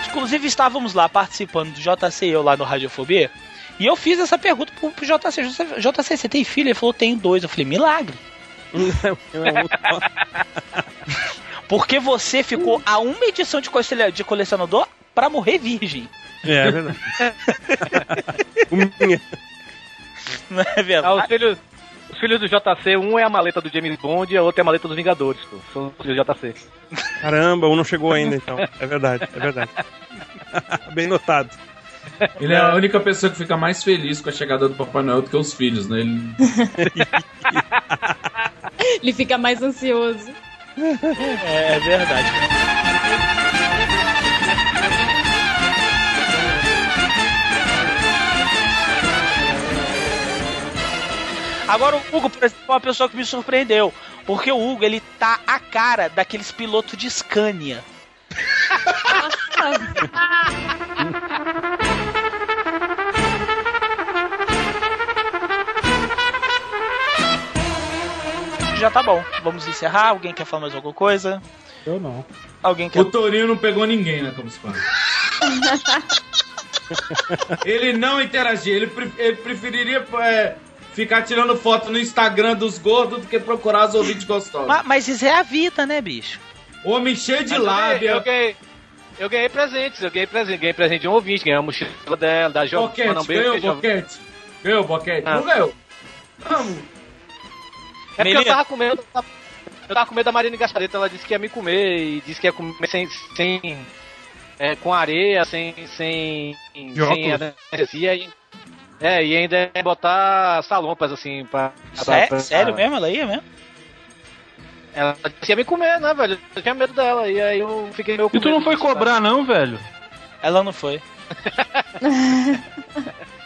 Inclusive estávamos lá participando do JC e eu lá no Radiofobia. E eu fiz essa pergunta pro, pro JC. JC, JC, você tem filho? Ele falou, tenho dois. Eu falei, milagre. Porque você ficou a uma edição de, cole- de colecionador pra morrer virgem. É, é verdade. Não é Ah, verdade? os filhos, os filhos do JC, um é a maleta do James Bond e a outra é a maleta dos Vingadores, pô. São os filhos do JC. Caramba, um não chegou ainda, então. É verdade, é verdade. Bem notado. Ele é a única pessoa que fica mais feliz com a chegada do Papai Noel do que os filhos, né? Ele... Ele fica mais ansioso. É, é verdade. Agora o Hugo, por exemplo, é uma pessoa que me surpreendeu. Porque o Hugo, ele tá a cara daqueles pilotos de Scania. Já tá bom. Vamos encerrar. Alguém quer falar mais alguma coisa? Eu não. Alguém quer. O Torinho não pegou ninguém, né? Como se fala. ele não interagia. Ele, pre- ele preferiria é, ficar tirando foto no Instagram dos gordos do que procurar os ouvintes gostosos. Ma- Mas isso é a vida, né, bicho? Homem cheio de Mas eu ganhei- lábia. Eu ganhei, eu ganhei presentes, eu ganhei presente, ganhei presente de um ouvinte, ganhei uma mochila dela, da Giovanna Boquete, ganhou boquete. Ganhou boquete. Ah. Não ganhou. Vamos. É porque eu tava com medo. Eu tava com medo da Marina Gaspareta, ela disse que ia me comer e disse que ia comer sem. sem é, com areia, sem. sem. De sem anestesia e. É, e ainda ia botar salompas assim pra. Sé- pra- sério pra- mesmo? Ela ia mesmo? Ela disse que ia me comer, né, velho? Eu tinha medo dela, e aí eu fiquei meio com E tu não foi disso, cobrar, não, velho? Ela não foi.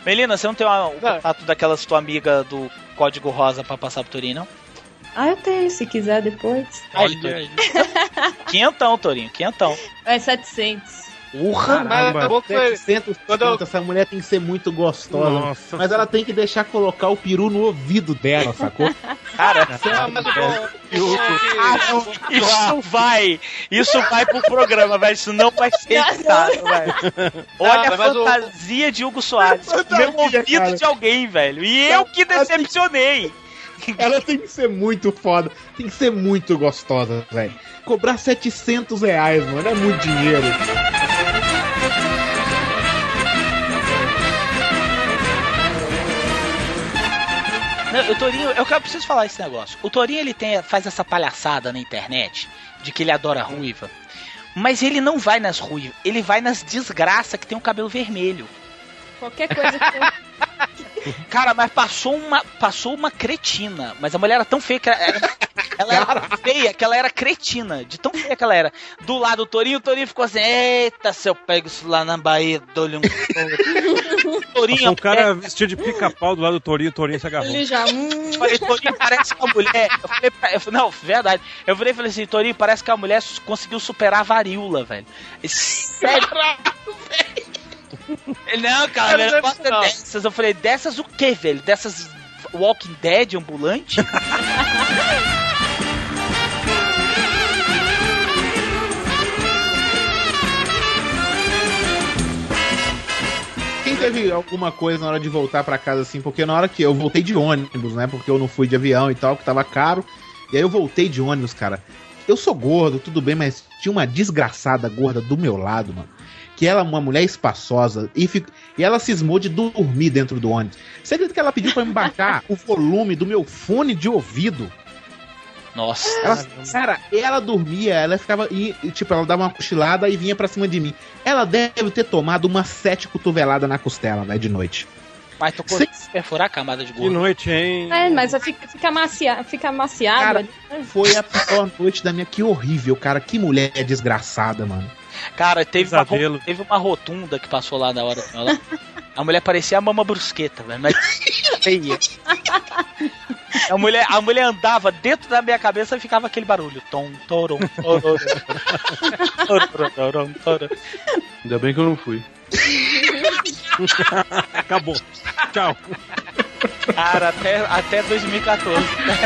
Melina, você não tem uma- um contato daquelas tua amiga do Código Rosa pra passar pro Torinho, não? Ah, eu tenho, se quiser depois. Olha. Quinhentão, Torinho, quinhentão. É 700. Urra! Mas que foi- 700 quando eu- conto, essa mulher tem que ser muito gostosa. Nossa. Mas ela tem que deixar colocar o peru no ouvido dela, sacou? Cara, Ah, mas o bom- isso vai! Isso vai pro programa, velho. Isso não vai ser editado, velho. Olha a mas o- fantasia de Hugo Soares. Meu ouvido cara. de alguém, velho. E eu que decepcionei. Ela tem que ser muito foda. Tem que ser muito gostosa, velho. Cobrar 700 reais, mano, é muito dinheiro. O Torinho, eu preciso falar esse negócio. O Torinho ele tem, faz essa palhaçada na internet de que ele adora ruiva. Mas ele não vai nas ruivas, ele vai nas desgraças que tem um cabelo vermelho. Qualquer coisa que eu... Cara, mas passou uma, passou uma cretina. Mas a mulher era tão feia que ela, era- ela era feia que ela era cretina. De tão feia que ela era. Do lado do Torinho, o Torinho ficou assim: Eita, se eu pego isso lá na Bahia, dou-lhe um. Torinho, Um cara vestido de pica-pau do lado do Torinho, o Torinho se agarrou. Ele já... Hum, Eu falei, Torinho, parece que a mulher. Eu falei, pra- eu falei, não, verdade. Eu falei, falei assim, Torinho, parece que a mulher conseguiu superar a varíola, velho. Sério. Ele, Não, cara, gosto não. dessas. Eu falei, dessas o quê, velho? Dessas Walking Dead ambulante? Quem teve alguma coisa na hora de voltar pra casa assim? Porque na hora que eu voltei de ônibus, né? Porque eu não fui de avião e tal, que tava caro. E aí eu voltei de ônibus, cara. Eu sou gordo, tudo bem, mas tinha uma desgraçada gorda do meu lado, mano. Que ela é uma mulher espaçosa e, fico- e ela cismou de dormir dentro do ônibus. Você acredita que ela pediu pra me baixar o volume do meu fone de ouvido? Nossa. Ela, cara, ela dormia, ela ficava. E, tipo, ela dava uma cochilada e vinha pra cima de mim. Ela deve ter tomado umas sete cotoveladas na costela, né, de noite. Mas tu Sim. perfurar a camada de gordo. noite, hein? É, mas fica, fica, macia, fica maciado. Cara, ali. Foi a pior noite da minha. Que horrível, cara. Que mulher desgraçada, mano. Cara, teve uma, teve uma rotunda que passou lá na hora. Ela, A mulher parecia a mama brusqueta, velho, mas feia. A mulher, a mulher andava dentro da minha cabeça e ficava aquele barulho. Tom, torom, torom, torom, torom, torom. Ainda bem que eu não fui. Acabou. Tchau. Cara, até, até 2014, né?